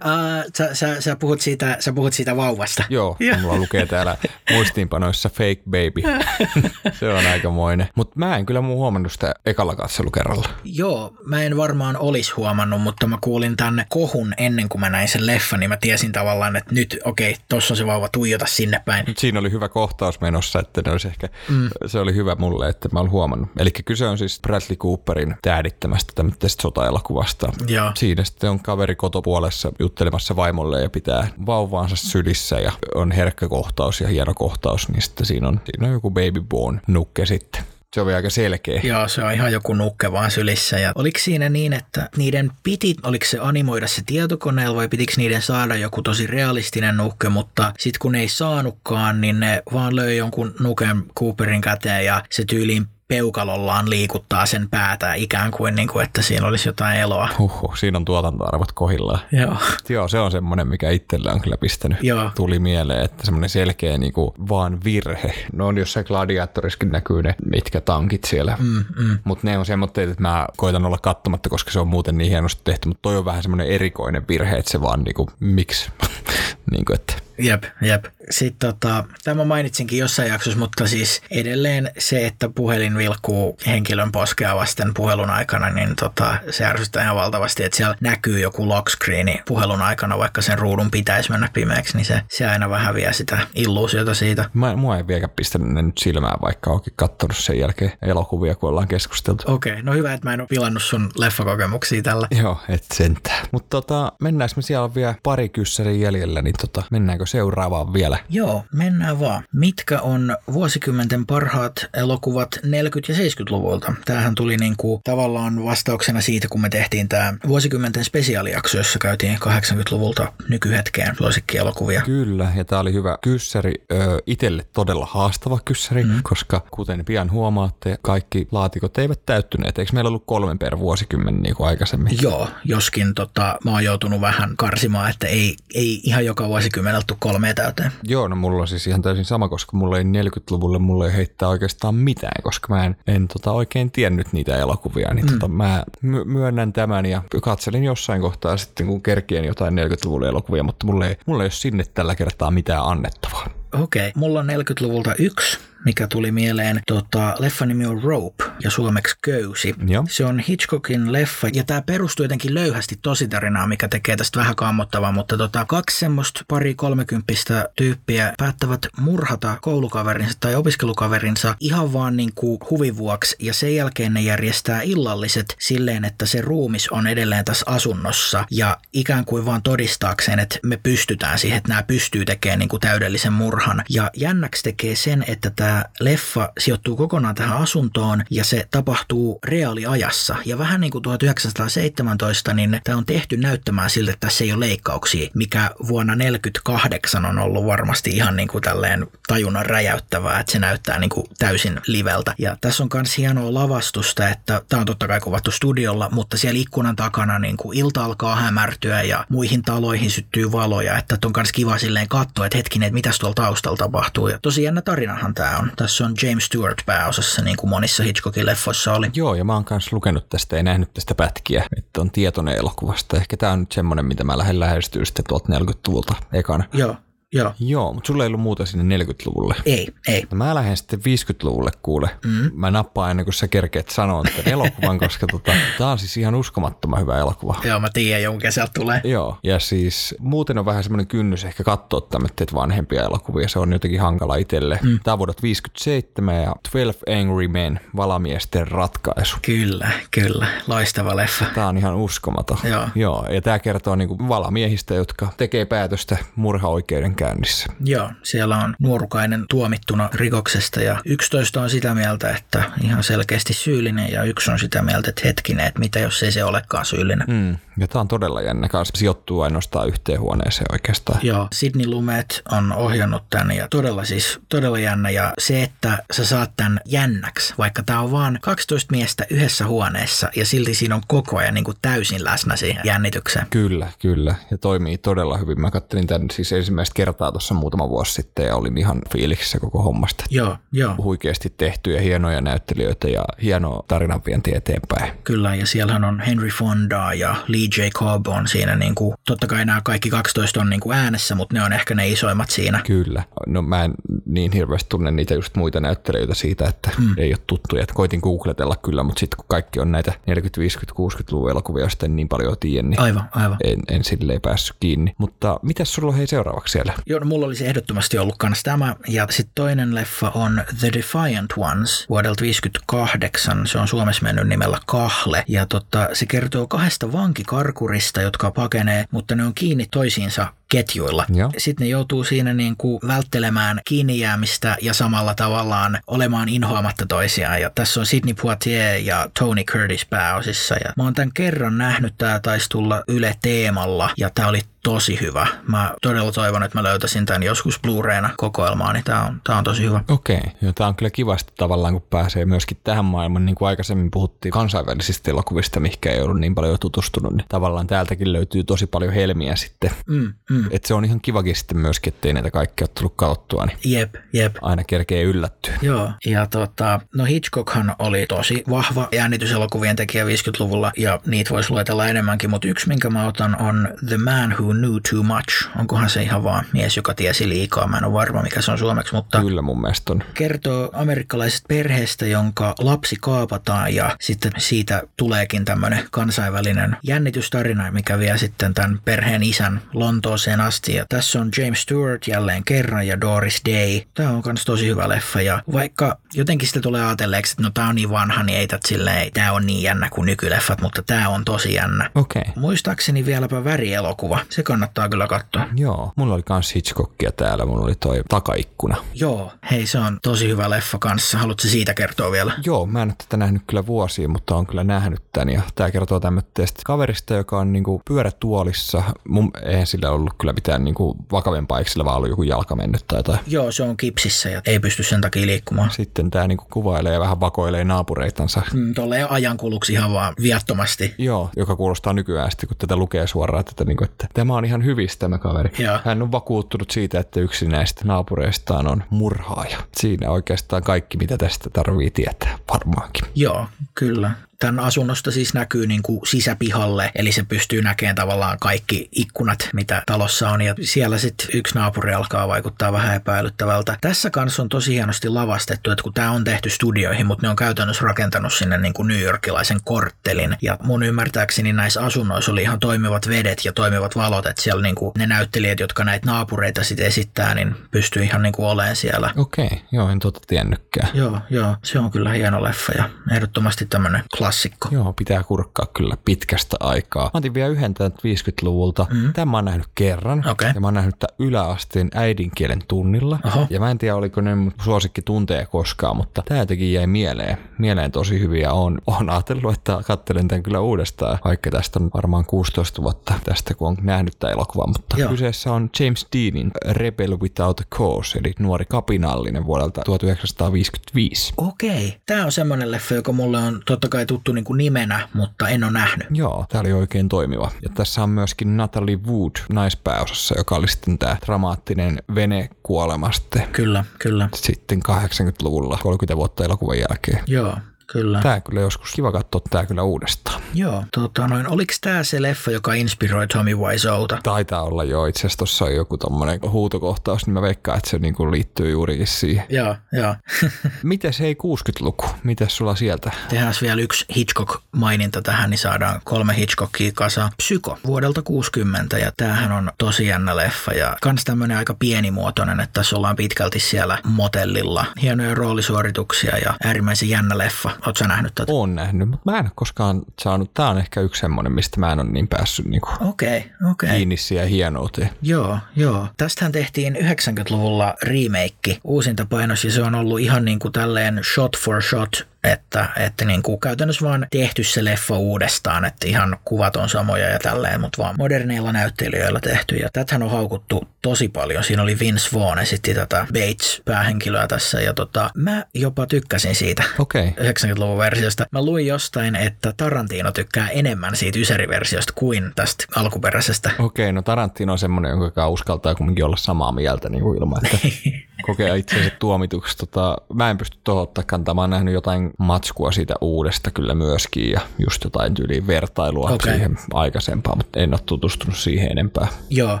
Uh, sä, sä, sä, puhut siitä, sä puhut siitä vauvasta. Joo, ja. mulla lukee täällä muistiinpanoissa fake baby. se on aikamoinen. Mutta mä en kyllä muu huomannut sitä ekalla katselukerralla. Joo, mä en varmaan olisi huomannut, mutta mä kuulin tänne kohun ennen kuin mä näin sen leffan, niin mä tiesin tavallaan, että nyt okei, okay, tossa on se vauva, tuijota sinne päin. Siinä oli hyvä kohtaus menossa, että ne olisi ehkä, mm. se oli hyvä mulle, että mä olen huomannut. Eli kyse on siis Bradley Cooperin tähdittämästä tämmöistä sota-elokuvasta. Joo. Siinä sitten on kaveri kotopuolessa kanssa juttelemassa vaimolle ja pitää vauvaansa sylissä ja on herkkä kohtaus ja hieno kohtaus, niin sitten siinä on, siinä on joku baby born nukke sitten. Se on aika selkeä. Joo, se on ihan joku nukke vaan sylissä. Ja oliko siinä niin, että niiden piti, oliko se animoida se tietokoneella vai pitikö niiden saada joku tosi realistinen nukke, mutta sitten kun ne ei saanutkaan, niin ne vaan löi jonkun nuken Cooperin käteen ja se tyyliin peukalollaan liikuttaa sen päätä ikään kuin, niin kuin että siinä olisi jotain eloa. Huhhuh, siinä on tuotantoarvot kohillaan. Joo. Joo, se on semmoinen, mikä itsellä on kyllä pistänyt. Joo. Tuli mieleen, että semmoinen selkeä niin kuin vaan virhe. No on jossain gladiatoriskin näkyy ne mitkä tankit siellä. Mm, mm. Mutta ne on semmoitteet, että mä koitan olla katsomatta, koska se on muuten niin hienosti tehty. Mutta toi on vähän semmoinen erikoinen virhe, että se vaan niin kuin, miksi? niin kuin, että Jep, jep. Sitten tota, tämä mainitsinkin jossain jaksossa, mutta siis edelleen se, että puhelin vilkkuu henkilön poskea vasten puhelun aikana, niin tota, se ärsyttää ihan valtavasti, että siellä näkyy joku lock screeni puhelun aikana, vaikka sen ruudun pitäisi mennä pimeäksi, niin se, se aina vähän vie sitä illuusiota siitä. Mä, mua ei vieläkään pistänyt ne nyt silmään, vaikka onkin katsonut sen jälkeen elokuvia, kun ollaan keskusteltu. Okei, okay, no hyvä, että mä en ole pilannut sun leffakokemuksia tällä. Joo, et sentään. Mutta tota, mennäänkö me siellä on vielä pari kyssärin jäljellä, niin tota, mennäänkö seuraavaan vielä? Joo, mennään vaan. Mitkä on vuosikymmenten parhaat elokuvat 40- ja 70-luvulta? Tämähän tuli niin kuin tavallaan vastauksena siitä, kun me tehtiin tämä vuosikymmenten spesiaalijakso, jossa käytiin 80-luvulta nykyhetkeen suosikkielokuvia. Kyllä, ja tämä oli hyvä kyssäri. Öö, itelle todella haastava kyssäri, mm. koska kuten pian huomaatte, kaikki laatikot eivät täyttyneet. Eikö meillä ollut kolmen per vuosikymmen niin kuin aikaisemmin? Joo, joskin tota, mä oon joutunut vähän karsimaan, että ei, ei ihan joka vuosikymmeneltä kolmea täyteen. Joo, no mulla on siis ihan täysin sama, koska mulla ei 40-luvulle mulle ei heittää oikeastaan mitään, koska mä en, en tota, oikein tiennyt niitä elokuvia, niin mm. tota, mä my- myönnän tämän ja katselin jossain kohtaa sitten, kun kerkien jotain 40-luvun elokuvia, mutta mulla ei, mulla ei ole sinne tällä kertaa mitään annettavaa. Okei, okay. mulla on 40-luvulta yksi mikä tuli mieleen. Tota, leffa nimi on Rope ja suomeksi Köysi. Joo. Se on Hitchcockin leffa ja tämä perustuu jotenkin löyhästi tositarinaan, mikä tekee tästä vähän kammottavaa, mutta tota, kaksi semmoista pari kolmekymppistä tyyppiä päättävät murhata koulukaverinsa tai opiskelukaverinsa ihan vaan niin kuin huvivuoksi ja sen jälkeen ne järjestää illalliset silleen, että se ruumis on edelleen tässä asunnossa ja ikään kuin vaan todistaakseen, että me pystytään siihen, että nämä pystyy tekemään niin kuin täydellisen murhan. Ja jännäksi tekee sen, että tämä tämä leffa sijoittuu kokonaan tähän asuntoon ja se tapahtuu reaaliajassa. Ja vähän niin kuin 1917, niin tämä on tehty näyttämään siltä, että tässä ei ole leikkauksia, mikä vuonna 1948 on ollut varmasti ihan niin kuin tälleen tajunnan räjäyttävää, että se näyttää niin kuin täysin liveltä. Ja tässä on myös hienoa lavastusta, että tämä on totta kai kuvattu studiolla, mutta siellä ikkunan takana niin kuin ilta alkaa hämärtyä ja muihin taloihin syttyy valoja, että on myös kiva silleen katsoa, että hetkinen, että mitä tuolla taustalla tapahtuu. Ja tosi jännä tarinahan tämä on. Tässä on James Stewart pääosassa, niin kuin monissa Hitchcockin leffoissa oli. Joo, ja mä oon kanssa lukenut tästä ja nähnyt tästä pätkiä, että on tietoinen elokuvasta. Ehkä tämä on nyt semmoinen, mitä mä lähden lähestyä sitten tuolta 40-luvulta ekana. Joo, Joo. Joo, mutta sulla ei ollut muuta sinne 40-luvulle. Ei, ei. No mä lähden sitten 50-luvulle kuule. Mm. Mä nappaan ennen kuin sä kerkeet sanoa tämän elokuvan, koska tota, tää on siis ihan uskomattoman hyvä elokuva. Joo, mä tiedän, jonka kesältä tulee. Joo, ja siis muuten on vähän semmoinen kynnys ehkä katsoa tämmöitä vanhempia elokuvia. Se on jotenkin hankala itselle. Mm. Tää on vuodelta 57 ja 12 Angry Men, valamiesten ratkaisu. Kyllä, kyllä. Loistava leffa. Tää on ihan uskomaton. Joo. Joo, ja tää kertoo niinku valamiehistä, jotka tekee päätöstä murhaoikeuden käynnissä. Joo, siellä on nuorukainen tuomittuna rikoksesta ja 11 on sitä mieltä, että ihan selkeästi syyllinen ja yksi on sitä mieltä, että hetkinen, että mitä jos ei se olekaan syyllinen. Mm. Ja tämä on todella jännä kanssa. Sijoittuu ainoastaan yhteen huoneeseen oikeastaan. Joo, Sidney Lumet on ohjannut tän ja todella siis todella jännä. Ja se, että sä saat tän jännäksi, vaikka tämä on vaan 12 miestä yhdessä huoneessa ja silti siinä on koko ajan niin kuin täysin läsnä siihen jännitykseen. Kyllä, kyllä. Ja toimii todella hyvin. Mä kattelin tämän siis ensimmäistä kertaa tuossa muutama vuosi sitten ja olin ihan fiiliksissä koko hommasta. Joo, joo. Huikeasti tehty ja hienoja näyttelijöitä ja hieno tarinanvienti eteenpäin. Kyllä, ja siellähän on Henry Fonda ja Lee J. Cobb on siinä, niin kuin, totta kai nämä kaikki 12 on niin kuin äänessä, mutta ne on ehkä ne isoimmat siinä. Kyllä. No mä en niin hirveästi tunne niitä just muita näyttelijöitä siitä, että mm. ei ole tuttuja. Että koitin googletella kyllä, mutta sitten kun kaikki on näitä 40, 50, 60-luvun elokuvia, joista en niin paljon tiedä, niin aivan, aivan. En, en silleen päässyt kiinni. Mutta mitä sulla on hei seuraavaksi siellä? Joo, no mulla olisi ehdottomasti ollut kans tämä. Ja sitten toinen leffa on The Defiant Ones vuodelta 58. Se on Suomessa mennyt nimellä Kahle. Ja tota, se kertoo kahdesta vankikarkurista, jotka pakenee, mutta ne on kiinni toisiinsa ketjuilla. Joo. Sitten ne joutuu siinä niin kuin välttelemään kiinni jäämistä ja samalla tavallaan olemaan inhoamatta toisiaan. Ja tässä on Sidney Poitier ja Tony Curtis pääosissa. Ja mä oon tämän kerran nähnyt, tää taisi tulla Yle Teemalla ja tää oli tosi hyvä. Mä todella toivon, että mä löytäisin tämän joskus Blu-rayna kokoelmaan, niin tää on, tää on tosi hyvä. Okei, okay. tää on kyllä kivasti tavallaan, kun pääsee myöskin tähän maailmaan, niin kuin aikaisemmin puhuttiin kansainvälisistä elokuvista, mihinkä ei ollut niin paljon tutustunut, niin tavallaan täältäkin löytyy tosi paljon helmiä sitten. Mm, mm. Että se on ihan kivakin sitten myöskin, ettei näitä kaikki ole tullut katsottua, niin jep, jep. aina kerkee yllättyä. Joo, ja tota, no Hitchcockhan oli tosi vahva jännityselokuvien tekijä 50-luvulla, ja niitä voisi luetella enemmänkin, mutta yksi, minkä mä otan, on The Man Who Knew Too Much. Onkohan se ihan vaan mies, joka tiesi liikaa? Mä en ole varma, mikä se on suomeksi, mutta... Kyllä mun mielestä on. Kertoo amerikkalaisesta perheestä, jonka lapsi kaapataan, ja sitten siitä tuleekin tämmöinen kansainvälinen jännitystarina, mikä vie sitten tämän perheen isän Lontooseen asti. Ja tässä on James Stewart jälleen kerran ja Doris Day. Tämä on myös tosi hyvä leffa ja vaikka jotenkin sitä tulee ajatelleeksi, että no tämä on niin vanha, niin ei silleen, tämä on niin jännä kuin nykyleffat, mutta tämä on tosi jännä. Okei. Okay. Muistaakseni vieläpä värielokuva. Se kannattaa kyllä katsoa. Joo, mulla oli kans Hitchcockia täällä, mulla oli toi takaikkuna. Joo, hei se on tosi hyvä leffa kanssa. Haluatko siitä kertoa vielä? Joo, mä en ole tätä nähnyt kyllä vuosiin, mutta on kyllä nähnyt tämän ja tämä kertoo tämmöistä kaverista, joka on niinku pyörätuolissa. Mun, eihän sillä ollut kyllä mitään niinku vakavempaa, eikö sillä vaan ollut joku jalka mennyt tai jotain. Joo, se on kipsissä ja ei pysty sen takia liikkumaan. Sitten tämä niinku kuvailee ja vähän vakoilee naapureitansa. Mm, Tolleen ajankuluksi ihan vaan viattomasti. Joo, joka kuulostaa nykyään sitten, kun tätä lukee suoraan, että, niinku, että tämä on ihan hyvistä tämä kaveri. Joo. Hän on vakuuttunut siitä, että yksi näistä naapureistaan on murhaaja. Siinä oikeastaan kaikki, mitä tästä tarvii tietää varmaankin. Joo, kyllä tämän asunnosta siis näkyy niin kuin sisäpihalle, eli se pystyy näkemään tavallaan kaikki ikkunat, mitä talossa on, ja siellä sitten yksi naapuri alkaa vaikuttaa vähän epäilyttävältä. Tässä kanssa on tosi hienosti lavastettu, että kun tämä on tehty studioihin, mutta ne on käytännössä rakentanut sinne niin kuin New Yorkilaisen korttelin, ja mun ymmärtääkseni näissä asunnoissa oli ihan toimivat vedet ja toimivat valot, että siellä niin kuin ne näyttelijät, jotka näitä naapureita sitten esittää, niin pystyy ihan niin kuin olemaan siellä. Okei, okay, joo, en tota tiennytkään. Joo, joo, se on kyllä hieno leffa ja ehdottomasti tämmöinen klassikko. Joo, pitää kurkkaa kyllä pitkästä aikaa. Mä otin vielä yhden 50-luvulta. Mm. Tämän mä oon nähnyt kerran. Okay. Ja mä oon nähnyt tämän yläasteen äidinkielen tunnilla. Oho. Ja mä en tiedä, oliko ne suosikki tuntee koskaan, mutta tämä jotenkin jäi mieleen. Mieleen tosi hyvin ja on, on ajatellut, että katselen tämän kyllä uudestaan, vaikka tästä on varmaan 16 vuotta tästä, kun on nähnyt tämä elokuva. Mutta Joo. kyseessä on James Deanin Rebel Without a Cause, eli nuori kapinallinen vuodelta 1955. Okei. Okay. Tämä on semmoinen leffa, joka mulle on totta kai tuttu niin kuin nimenä, mutta en ole nähnyt. Joo, tämä oli oikein toimiva. Ja tässä on myöskin Natalie Wood naispääosassa, joka oli sitten tämä dramaattinen vene kuolemaste. Kyllä, kyllä. Sitten 80-luvulla, 30 vuotta elokuvan jälkeen. Joo, Kyllä. Tämä kyllä joskus kiva katsoa tämä kyllä uudestaan. Joo, tota noin, oliko tämä se leffa, joka inspiroi Tommy Wiseauta? Taitaa olla jo, itse asiassa tuossa on joku tommonen huutokohtaus, niin mä veikkaan, että se niinku liittyy juurikin siihen. Joo, joo. Mites hei 60-luku, mites sulla sieltä? Tehdään vielä yksi Hitchcock-maininta tähän, niin saadaan kolme Hitchcockia kasa. Psyko vuodelta 60 ja tämähän on tosi jännä leffa ja kans tämmönen aika pienimuotoinen, että tässä ollaan pitkälti siellä motellilla. Hienoja roolisuorituksia ja äärimmäisen jännä leffa. Oletko sä nähnyt tätä? Oon nähnyt, mutta mä en ole koskaan saanut. Tämä on ehkä yksi semmoinen, mistä mä en ole niin päässyt niinku okay, okay. kiinni siihen hienouteen. Joo, joo. Tästähän tehtiin 90-luvulla remake, uusinta painos, ja se on ollut ihan niin kuin tälleen shot for shot että, että niin kuin käytännössä vaan tehty se leffa uudestaan, että ihan kuvat on samoja ja tälleen, mutta vaan moderneilla näyttelijöillä tehty. Ja tätähän on haukuttu tosi paljon. Siinä oli Vince Vaughn esitti tätä Bates-päähenkilöä tässä ja tota, mä jopa tykkäsin siitä okay. 90-luvun versiosta. Mä luin jostain, että Tarantino tykkää enemmän siitä Ysäri-versiosta kuin tästä alkuperäisestä. Okei, okay, no Tarantino on semmoinen, jonka uskaltaa kumminkin olla samaa mieltä niin kuin ilman, että kokee itseänsä tuomituksi. Tota, mä en pysty tuohon ottaa kantaa. Mä oon nähnyt jotain matskua siitä uudesta kyllä myöskin ja just jotain tyyliin vertailua okay. siihen aikaisempaan, mutta en ole tutustunut siihen enempää. Joo,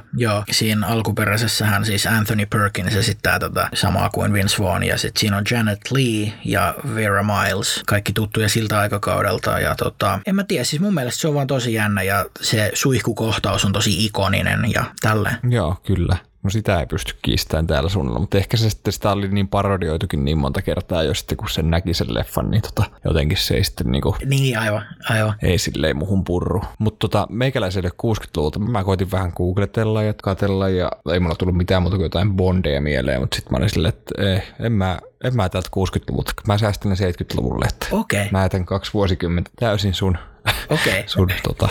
joo. Siinä alkuperäisessähän siis Anthony Perkins esittää tota samaa kuin Vince Vaughn ja sitten siinä on Janet Lee ja Vera Miles, kaikki tuttuja siltä aikakaudelta ja tota, en mä tiedä, siis mun mielestä se on vaan tosi jännä ja se suihkukohtaus on tosi ikoninen ja tälleen. Joo, kyllä. No sitä ei pysty kiistämään täällä suunnalla, mutta ehkä se sitten sitä oli niin parodioitukin niin monta kertaa jo sitten, kun sen näki sen leffan, niin tota, jotenkin se ei sitten niinku, Niin, aivan, aivan. Ei silleen muhun purru. Mutta tota, meikäläiselle 60-luvulta mä koitin vähän googletella ja katella ja ei mulla tullut mitään muuta kuin jotain bondeja mieleen, mutta sitten mä olin silleen, että ei, en mä en mä täältä 60-luvulta. Mä säästän ne 70-luvulle. Okei. Okay. Mä jätän kaksi vuosikymmentä täysin sun okay. sun tota,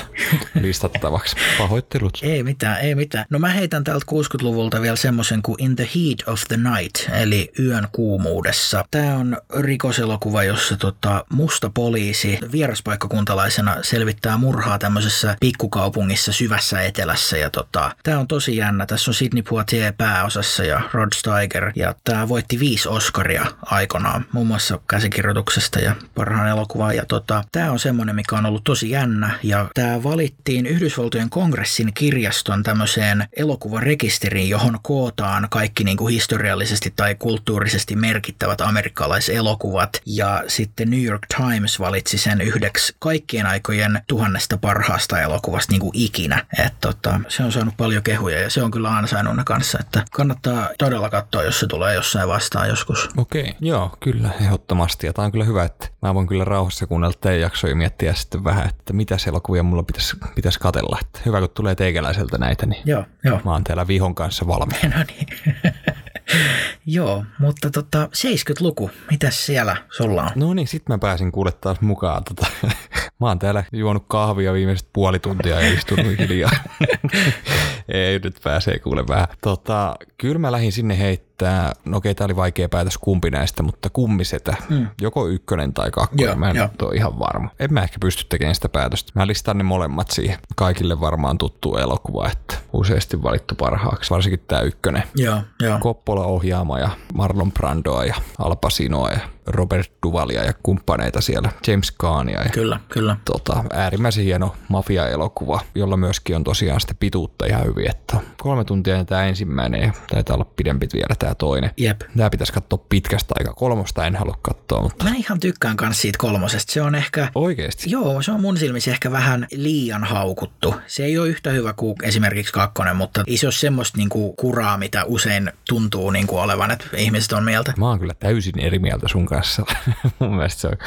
listattavaksi. Pahoittelut. Ei mitään, ei mitään. No mä heitän täältä 60-luvulta vielä semmoisen kuin In the Heat of the Night, eli Yön kuumuudessa. Tämä on rikoselokuva, jossa tota, musta poliisi vieraspaikkakuntalaisena selvittää murhaa tämmöisessä pikkukaupungissa syvässä etelässä. Ja tota, tämä on tosi jännä. Tässä on Sidney Poitier pääosassa ja Rod Steiger. Ja tämä voitti viisi Oscaria aikanaan, muun muassa käsikirjoituksesta ja parhaan elokuvaa. Ja tota, tämä on semmoinen, mikä on ollut tosi jännä ja tämä valittiin Yhdysvaltojen kongressin kirjaston tämmöiseen elokuvarekisteriin, johon kootaan kaikki niin kuin historiallisesti tai kulttuurisesti merkittävät amerikkalaiselokuvat ja sitten New York Times valitsi sen yhdeksi kaikkien aikojen tuhannesta parhaasta elokuvasta niin kuin ikinä. Et tota, se on saanut paljon kehuja ja se on kyllä ansainnut ne kanssa, että kannattaa todella katsoa, jos se tulee jossain vastaan joskus. Okei, okay. joo, kyllä, ehdottomasti. Ja tämä on kyllä hyvä, että mä voin kyllä rauhassa kuunnella teidän jaksoja miettiä sitten vähän vähän, että mitä elokuvia mulla pitäisi, pitäisi katella. Että hyvä, kun tulee teikäläiseltä näitä, niin joo, joo. mä oon täällä vihon kanssa valmis. No niin. Joo, mutta tota, 70-luku, mitäs siellä sulla on? No niin, sit mä pääsin kuule taas mukaan. Tota, mä oon täällä juonut kahvia viimeiset puoli tuntia ja istunut hiljaa. Ei, nyt pääsee kuule vähän. Tota, kyllä mä lähdin sinne heittää, no okei, tää oli vaikea päätös kumpi näistä, mutta kummisetä. Mm. Joko ykkönen tai kakkonen, joo, mä en ole ihan varma. En mä ehkä pysty tekemään sitä päätöstä. Mä listaan ne molemmat siihen. Kaikille varmaan tuttu elokuva, että useasti valittu parhaaksi, varsinkin tää ykkönen. Joo, joo. Koppola ohjaama ja Marlon Brandoa ja Al Pacinoa ja Robert Duvalia ja kumppaneita siellä, James Caania. Ja, kyllä, kyllä. Tota, äärimmäisen hieno mafia-elokuva, jolla myöskin on tosiaan sitä pituutta ihan hyvin, että kolme tuntia tämä ensimmäinen ja taitaa olla pidempi vielä tämä toinen. Jep. Tämä pitäisi katsoa pitkästä aika. Kolmosta en halua katsoa, mutta... Mä ihan tykkään myös siitä kolmosesta. Se on ehkä... Oikeesti? Joo, se on mun silmissä ehkä vähän liian haukuttu. Se ei ole yhtä hyvä kuin esimerkiksi kakkonen, mutta ei se ole semmoista niinku kuraa, mitä usein tuntuu niinku olevan, että ihmiset on mieltä. Mä oon kyllä täysin eri mieltä sun kanssa. mun, mielestä se on,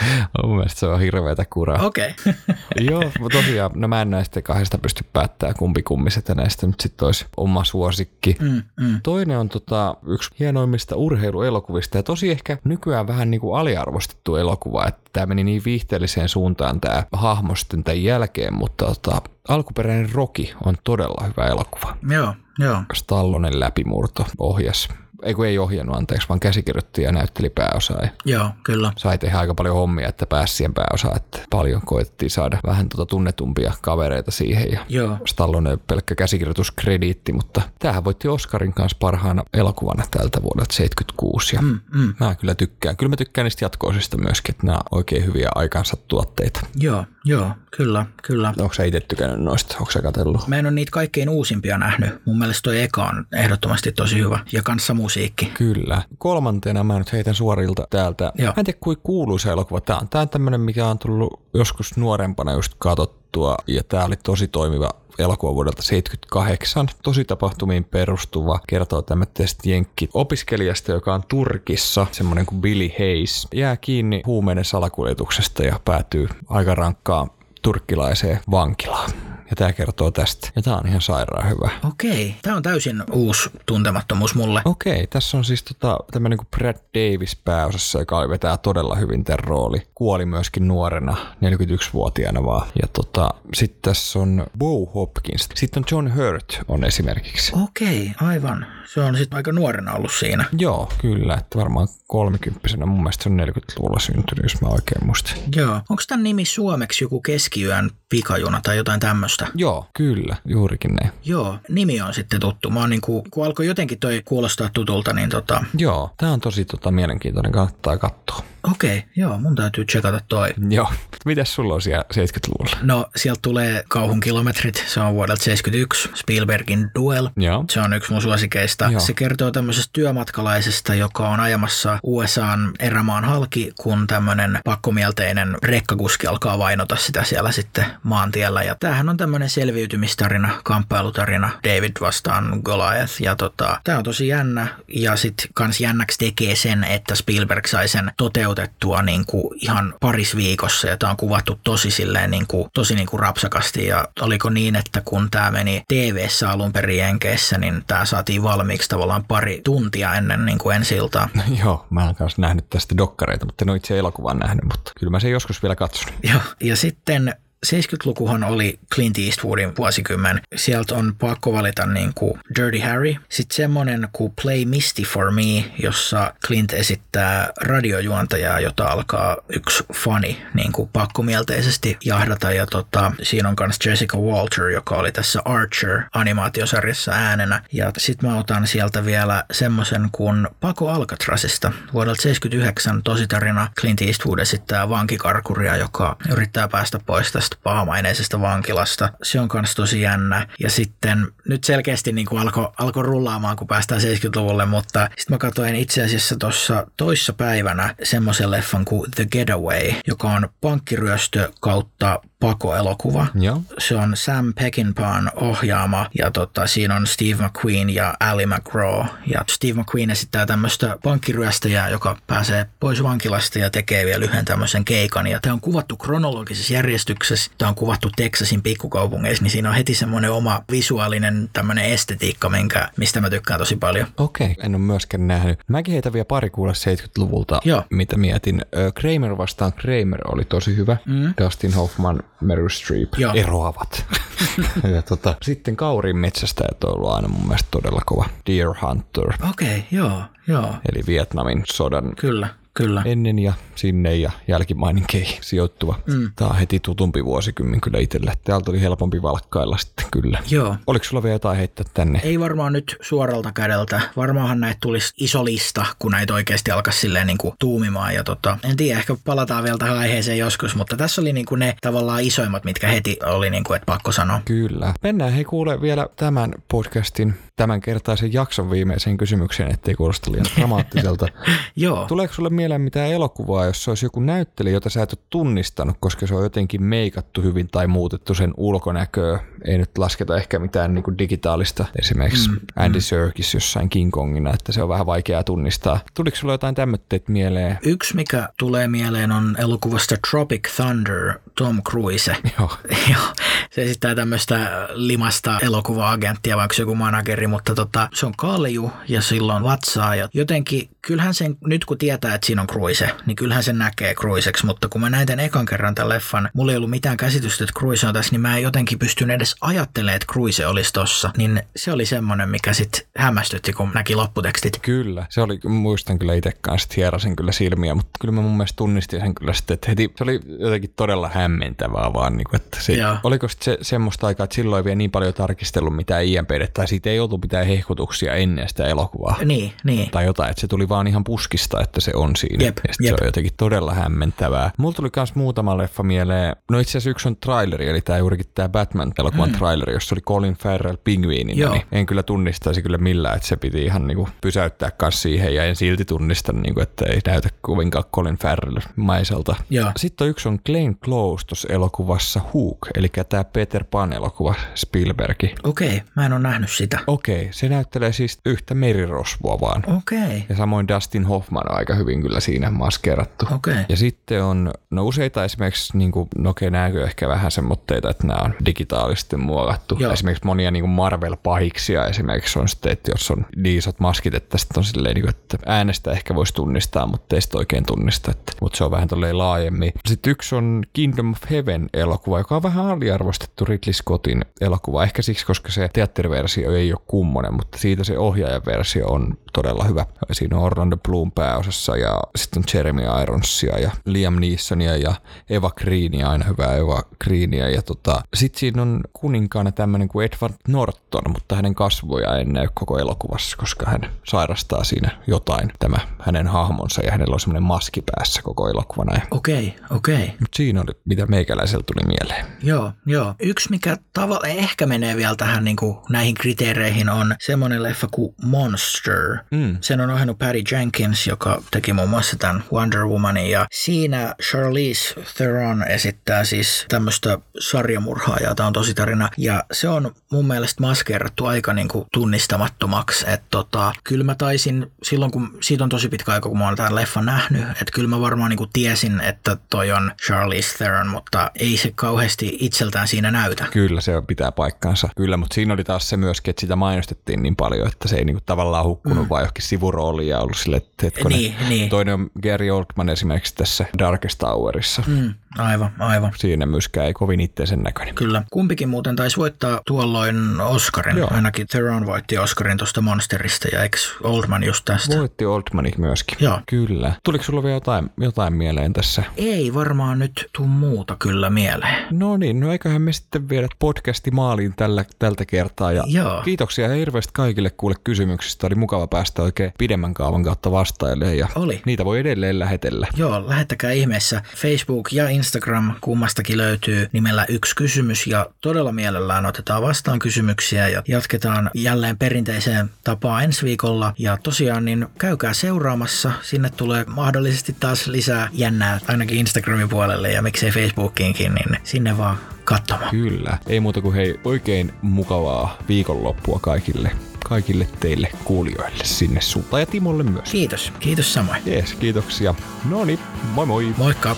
mun mielestä se on hirveätä kuraa. Okei. Okay. Joo, mutta tosiaan, no mä en näistä kahdesta pysty päättämään kumpi kummiset ja näistä nyt sitten olisi oma suosikki. Mm, mm. Toinen on tota, yksi hienoimmista urheiluelokuvista ja tosi ehkä nykyään vähän niin kuin aliarvostettu elokuva, että tämä meni niin viihteelliseen suuntaan tämä hahmo sitten tämän jälkeen, mutta tota, alkuperäinen Rocky on todella hyvä elokuva. Joo, joo. Stallonen läpimurto ohjas ei kun ei ohjannut anteeksi, vaan käsikirjoitti ja näytteli pääosaa. Ja Joo, kyllä. Sai tehdä aika paljon hommia, että pääsi siihen pääosaan, että paljon koettiin saada vähän tuota tunnetumpia kavereita siihen. Ja Joo. Stallone pelkkä käsikirjoituskrediitti, mutta tämähän voitti Oscarin kanssa parhaana elokuvana tältä vuodelta 76. Ja mm, mm. mä kyllä tykkään. Kyllä mä tykkään niistä jatkoisista myöskin, että nämä on oikein hyviä aikansa tuotteita. Joo, joo, kyllä, kyllä. Onko sä itse tykännyt noista? Onko sä katsellut? Mä en ole niitä kaikkein uusimpia nähnyt. Mun mielestä toi eka on ehdottomasti tosi hyvä. Ja kanssa musiikki. Kyllä. Kolmantena mä nyt heitän suorilta täältä. Joo. Mä en tiedä, kuin kuuluisa elokuva tämä on. Tämä on tämmöinen, mikä on tullut joskus nuorempana just katsottua. Ja tämä oli tosi toimiva elokuva vuodelta 78, tosi tapahtumiin perustuva, kertoo tämmöistä jenkki opiskelijasta, joka on Turkissa, semmoinen kuin Billy Hayes, jää kiinni huumeiden salakuljetuksesta ja päätyy aika rankkaan turkkilaiseen vankilaan. Ja tämä kertoo tästä. Ja tämä on ihan sairaan hyvä. Okei, tämä on täysin uusi tuntemattomuus mulle. Okei, tässä on siis tota, tämmöinen kuin Brad Davis pääosassa, joka vetää todella hyvin tämän rooli. Kuoli myöskin nuorena, 41-vuotiaana vaan. Ja tota, sitten tässä on Bo Hopkins. Sitten on John Hurt on esimerkiksi. Okei, aivan. Se on sitten aika nuorena ollut siinä. Joo, kyllä. Että varmaan kolmikymppisenä. Mun mielestä se on 40-luvulla syntynyt, jos mä oikein muistan. Joo. Onko tämän nimi suomeksi joku keskiyön pikajuna tai jotain tämmöistä? Joo, kyllä. Juurikin ne. Joo, nimi on sitten tuttu. Mä oon niin kuin, kun alkoi jotenkin toi kuulostaa tutulta, niin tota... Joo, tää on tosi tota, mielenkiintoinen. Kannattaa katsoa. Okei, okay, joo, mun täytyy tsekata toi. Joo. Mitäs sulla on siellä 70-luvulla? No, sieltä tulee Kauhun kilometrit. Se on vuodelta 71. Spielbergin Duel. Joo. Se on yksi mun suosikeista. Joo. Se kertoo tämmöisestä työmatkalaisesta, joka on ajamassa USAn erämaan halki, kun tämmöinen pakkomielteinen rekkakuski alkaa vainota sitä siellä sitten maantiellä. Ja tämähän on tämmöinen selviytymistarina, kamppailutarina, David vastaan Goliath. Ja tota, tää on tosi jännä ja sit kans jännäksi tekee sen, että Spielberg sai sen toteutettua niin kuin ihan paris viikossa ja tää on kuvattu tosi silleen niin kuin, tosi niin kuin rapsakasti ja oliko niin, että kun tämä meni TV-ssä alun perin Jenkeissä, niin tämä saatiin valmiiksi tavallaan pari tuntia ennen niin kuin ensi iltaa. Joo, mä oon kanssa nähnyt tästä dokkareita, mutta en ole itse elokuvan nähnyt, mutta kyllä mä sen joskus vielä katson. Joo, ja sitten 70-lukuhan oli Clint Eastwoodin vuosikymmen. Sieltä on pakko valita niin kuin Dirty Harry. Sitten semmonen kuin Play Misty for Me, jossa Clint esittää radiojuontajaa, jota alkaa yksi fani niin kuin pakkomielteisesti jahdata. Ja tota, siinä on myös Jessica Walter, joka oli tässä Archer-animaatiosarjassa äänenä. Ja sitten mä otan sieltä vielä semmoisen kuin Pako Alcatrazista. Vuodelta 79 tositarina Clint Eastwood esittää vankikarkuria, joka yrittää päästä pois tästä tästä pahamaineisesta vankilasta. Se on myös tosi jännä. Ja sitten nyt selkeästi niin kuin alkoi alko rullaamaan, kun päästään 70-luvulle, mutta sitten mä katsoin itse asiassa tuossa toissa päivänä semmoisen leffan kuin The Getaway, joka on pankkiryöstö kautta pakoelokuva. Joo. Se on Sam Peckinpaan ohjaama ja tota, siinä on Steve McQueen ja Ali McGraw. Ja Steve McQueen esittää tämmöistä pankkiryöstäjää, joka pääsee pois vankilasta ja tekee vielä yhden tämmöisen keikan. Ja tämä on kuvattu kronologisessa järjestyksessä. Tämä on kuvattu Texasin pikkukaupungeissa, niin siinä on heti semmoinen oma visuaalinen tämmöinen estetiikka, minkä, mistä mä tykkään tosi paljon. Okei, okay. en ole myöskään nähnyt. Mäkin heitä vielä pari kuulla 70-luvulta, Joo. mitä mietin. Kramer vastaan Kramer oli tosi hyvä. Mm. Dustin Hoffman Meryl Streep Joo. eroavat. ja tota, sitten Kaurin metsästäjät on ollut aina mun mielestä todella kova. Deer Hunter. Okei, okay, joo, joo. Eli Vietnamin sodan Kyllä. Kyllä. ennen ja sinne ja jälkimaininkeihin sijoittuva. Mm. Tämä on heti tutumpi vuosikymmen kyllä itselle. Täältä oli helpompi valkkailla sitten kyllä. Joo. Oliko sulla vielä jotain heittää tänne? Ei varmaan nyt suoralta kädeltä. Varmaanhan näitä tulisi iso lista, kun näitä oikeasti alkaisi silleen niin kuin tuumimaan. Ja tota, en tiedä, ehkä palataan vielä tähän aiheeseen joskus, mutta tässä oli niin kuin ne tavallaan isoimmat, mitkä heti oli niin kuin, että pakko sanoa. Kyllä. Mennään hei kuule vielä tämän podcastin tämän kertaisen jakson viimeiseen kysymykseen, ettei kuulosta liian dramaattiselta. Joo. Tuleeko sulle mieleen mitään elokuvaa, jos olisi joku näyttelijä, jota sä et ole tunnistanut, koska se on jotenkin meikattu hyvin tai muutettu sen ulkonäköä? Ei nyt lasketa ehkä mitään niin kuin digitaalista, esimerkiksi mm, Andy mm. Serkis jossain King Kongina, että se on vähän vaikeaa tunnistaa. Tuliko sulle jotain tämmöitteet mieleen? Yksi, mikä tulee mieleen, on elokuvasta Tropic Thunder, Tom Cruise. Joo. Joo. Se esittää tämmöistä limasta elokuva-agenttia, vaikka joku manageri, mutta tota, se on kalju ja silloin vatsaa. Ja jotenkin, kyllähän sen, nyt kun tietää, että siinä on Cruise, niin kyllähän sen näkee Cruiseksi, mutta kun mä näin tämän ekan kerran tämän leffan, mulla ei ollut mitään käsitystä, että Cruise on tässä, niin mä en jotenkin pystyn edes ajattelemaan, että Cruise olisi tossa. Niin se oli semmoinen, mikä sitten hämmästytti, kun näki lopputekstit. Kyllä, se oli, muistan kyllä itse kanssa, hierasin kyllä silmiä, mutta kyllä mä mun mielestä tunnistin sen kyllä sitten, että heti se oli jotenkin todella hämmentävää vaan, niin kuin, että se, oliko se semmoista aikaa, että silloin ei vielä niin paljon tarkistellut mitään IMP, tai siitä ei oltu mitään hehkutuksia ennen sitä elokuvaa. Niin, niin. Tai jotain, että se tuli vaan ihan puskista, että se on siinä. Jep, ja jep. se on jotenkin todella hämmentävää. Mulla tuli myös muutama leffa mieleen. No itse asiassa yksi on traileri, eli tämä juurikin tämä Batman-elokuvan mm. traileri, jossa oli Colin Farrell pingviinina. Niin en kyllä tunnistaisi kyllä millään, että se piti ihan niinku pysäyttää kanssa siihen, ja en silti tunnista, niinku, että ei näytä kovinkaan Colin Farrell-maiselta. Sitten on yksi on Glenn Close tuossa elokuvassa Hook, eli tämä Peter Pan-elokuva Spielbergi. Okei, okay, mä en ole nähnyt sitä. Okei, okay, se näyttelee siis yhtä merirosvoa vaan. Okei. Ja samoin Dustin Hoffman on aika hyvin kyllä siinä maskeerattu. Okei. Ja sitten on no useita esimerkiksi, niin kuin, no okei, okay, ehkä vähän semmoitteita, että nämä on digitaalisesti muokattu. Joo. Esimerkiksi monia niin kuin Marvel-pahiksia esimerkiksi on sitten, että jos on niin isot maskit, että sitten on silleen, niin kuin, että äänestä ehkä voisi tunnistaa, mutta ei sitä oikein tunnista. Että, mutta se on vähän tolleen laajemmin. Sitten yksi on Kingdom of Heaven elokuva, joka on vähän aliarvostettu Ridley Scottin elokuva. Ehkä siksi, koska se teatteriversio ei ole kummonen, mutta siitä se ohjaajaversio on todella hyvä. Siinä on Orlando Bloom pääosassa ja sitten on Jeremy Ironsia ja Liam Neesonia ja Eva Greenia, aina hyvää Eva Greenia. Ja tota, sitten siinä on kuninkaana tämmöinen kuin Edward Norton, mutta hänen kasvoja ei näy koko elokuvassa, koska hän sairastaa siinä jotain, tämä hänen hahmonsa ja hänellä on semmoinen maski päässä koko elokuvana. Okei, okay, okei. Okay. Mutta siinä oli, mitä meikäläisellä tuli mieleen. Joo, joo. Yksi, mikä tavallaan ehkä menee vielä tähän niin kuin näihin kriteereihin, Oscareihin on semmoinen leffa kuin Monster. Mm. Sen on ohjannut Patty Jenkins, joka teki muun muassa tämän Wonder Womanin. Ja siinä Charlize Theron esittää siis tämmöistä sarjamurhaajaa. Tämä on tosi tarina. Ja se on mun mielestä maskeerattu aika niin kuin tunnistamattomaksi. Että tota, kyllä mä taisin silloin, kun siitä on tosi pitkä aika, kun mä oon tämän leffan nähnyt, että kyllä mä varmaan niin kuin tiesin, että toi on Charlize Theron, mutta ei se kauheasti itseltään siinä näytä. Kyllä, se pitää paikkaansa. Kyllä, mutta siinä oli taas se myöskin, että sitä mainostettiin niin paljon, että se ei niinku tavallaan hukkunut mm. vaan johonkin sivurooliin ja ollut sille, että hetkonen. Niin, niin. Toinen on Gary Oldman esimerkiksi tässä Darkest Hourissa. Mm. Aivan, aivan. Siinä myöskään ei kovin itteisen näköinen. Kyllä. Kumpikin muuten taisi voittaa tuolloin Oscarin. Joo. Ainakin Theron voitti Oscarin tuosta Monsterista ja eikö Oldman just tästä? Voitti Oldmanit myöskin. Joo. Kyllä. Tuliko sulla vielä jotain, jotain mieleen tässä? Ei varmaan nyt tuu muuta kyllä mieleen. No niin, no eiköhän me sitten viedä podcasti maaliin tällä, tältä kertaa. Ja Joo. Kiitoksia hirveästi kaikille kuule kysymyksistä. Oli mukava päästä oikein pidemmän kaavan kautta vastailemaan. Ja Oli. Niitä voi edelleen lähetellä. Joo, lähettäkää ihmeessä. Facebook ja Instagram kummastakin löytyy nimellä yksi kysymys ja todella mielellään otetaan vastaan kysymyksiä ja jatketaan jälleen perinteiseen tapaan ensi viikolla. Ja tosiaan niin käykää seuraamassa. Sinne tulee mahdollisesti taas lisää jännää ainakin Instagramin puolelle ja miksei Facebookiinkin, niin sinne vaan katsomaan. Kyllä. Ei muuta kuin hei, oikein mukavaa viikonloppua kaikille kaikille teille kuulijoille sinne suuntaan ja Timolle myös. Kiitos, kiitos samoin. Jees, kiitoksia. No niin, moi moi. Moikka.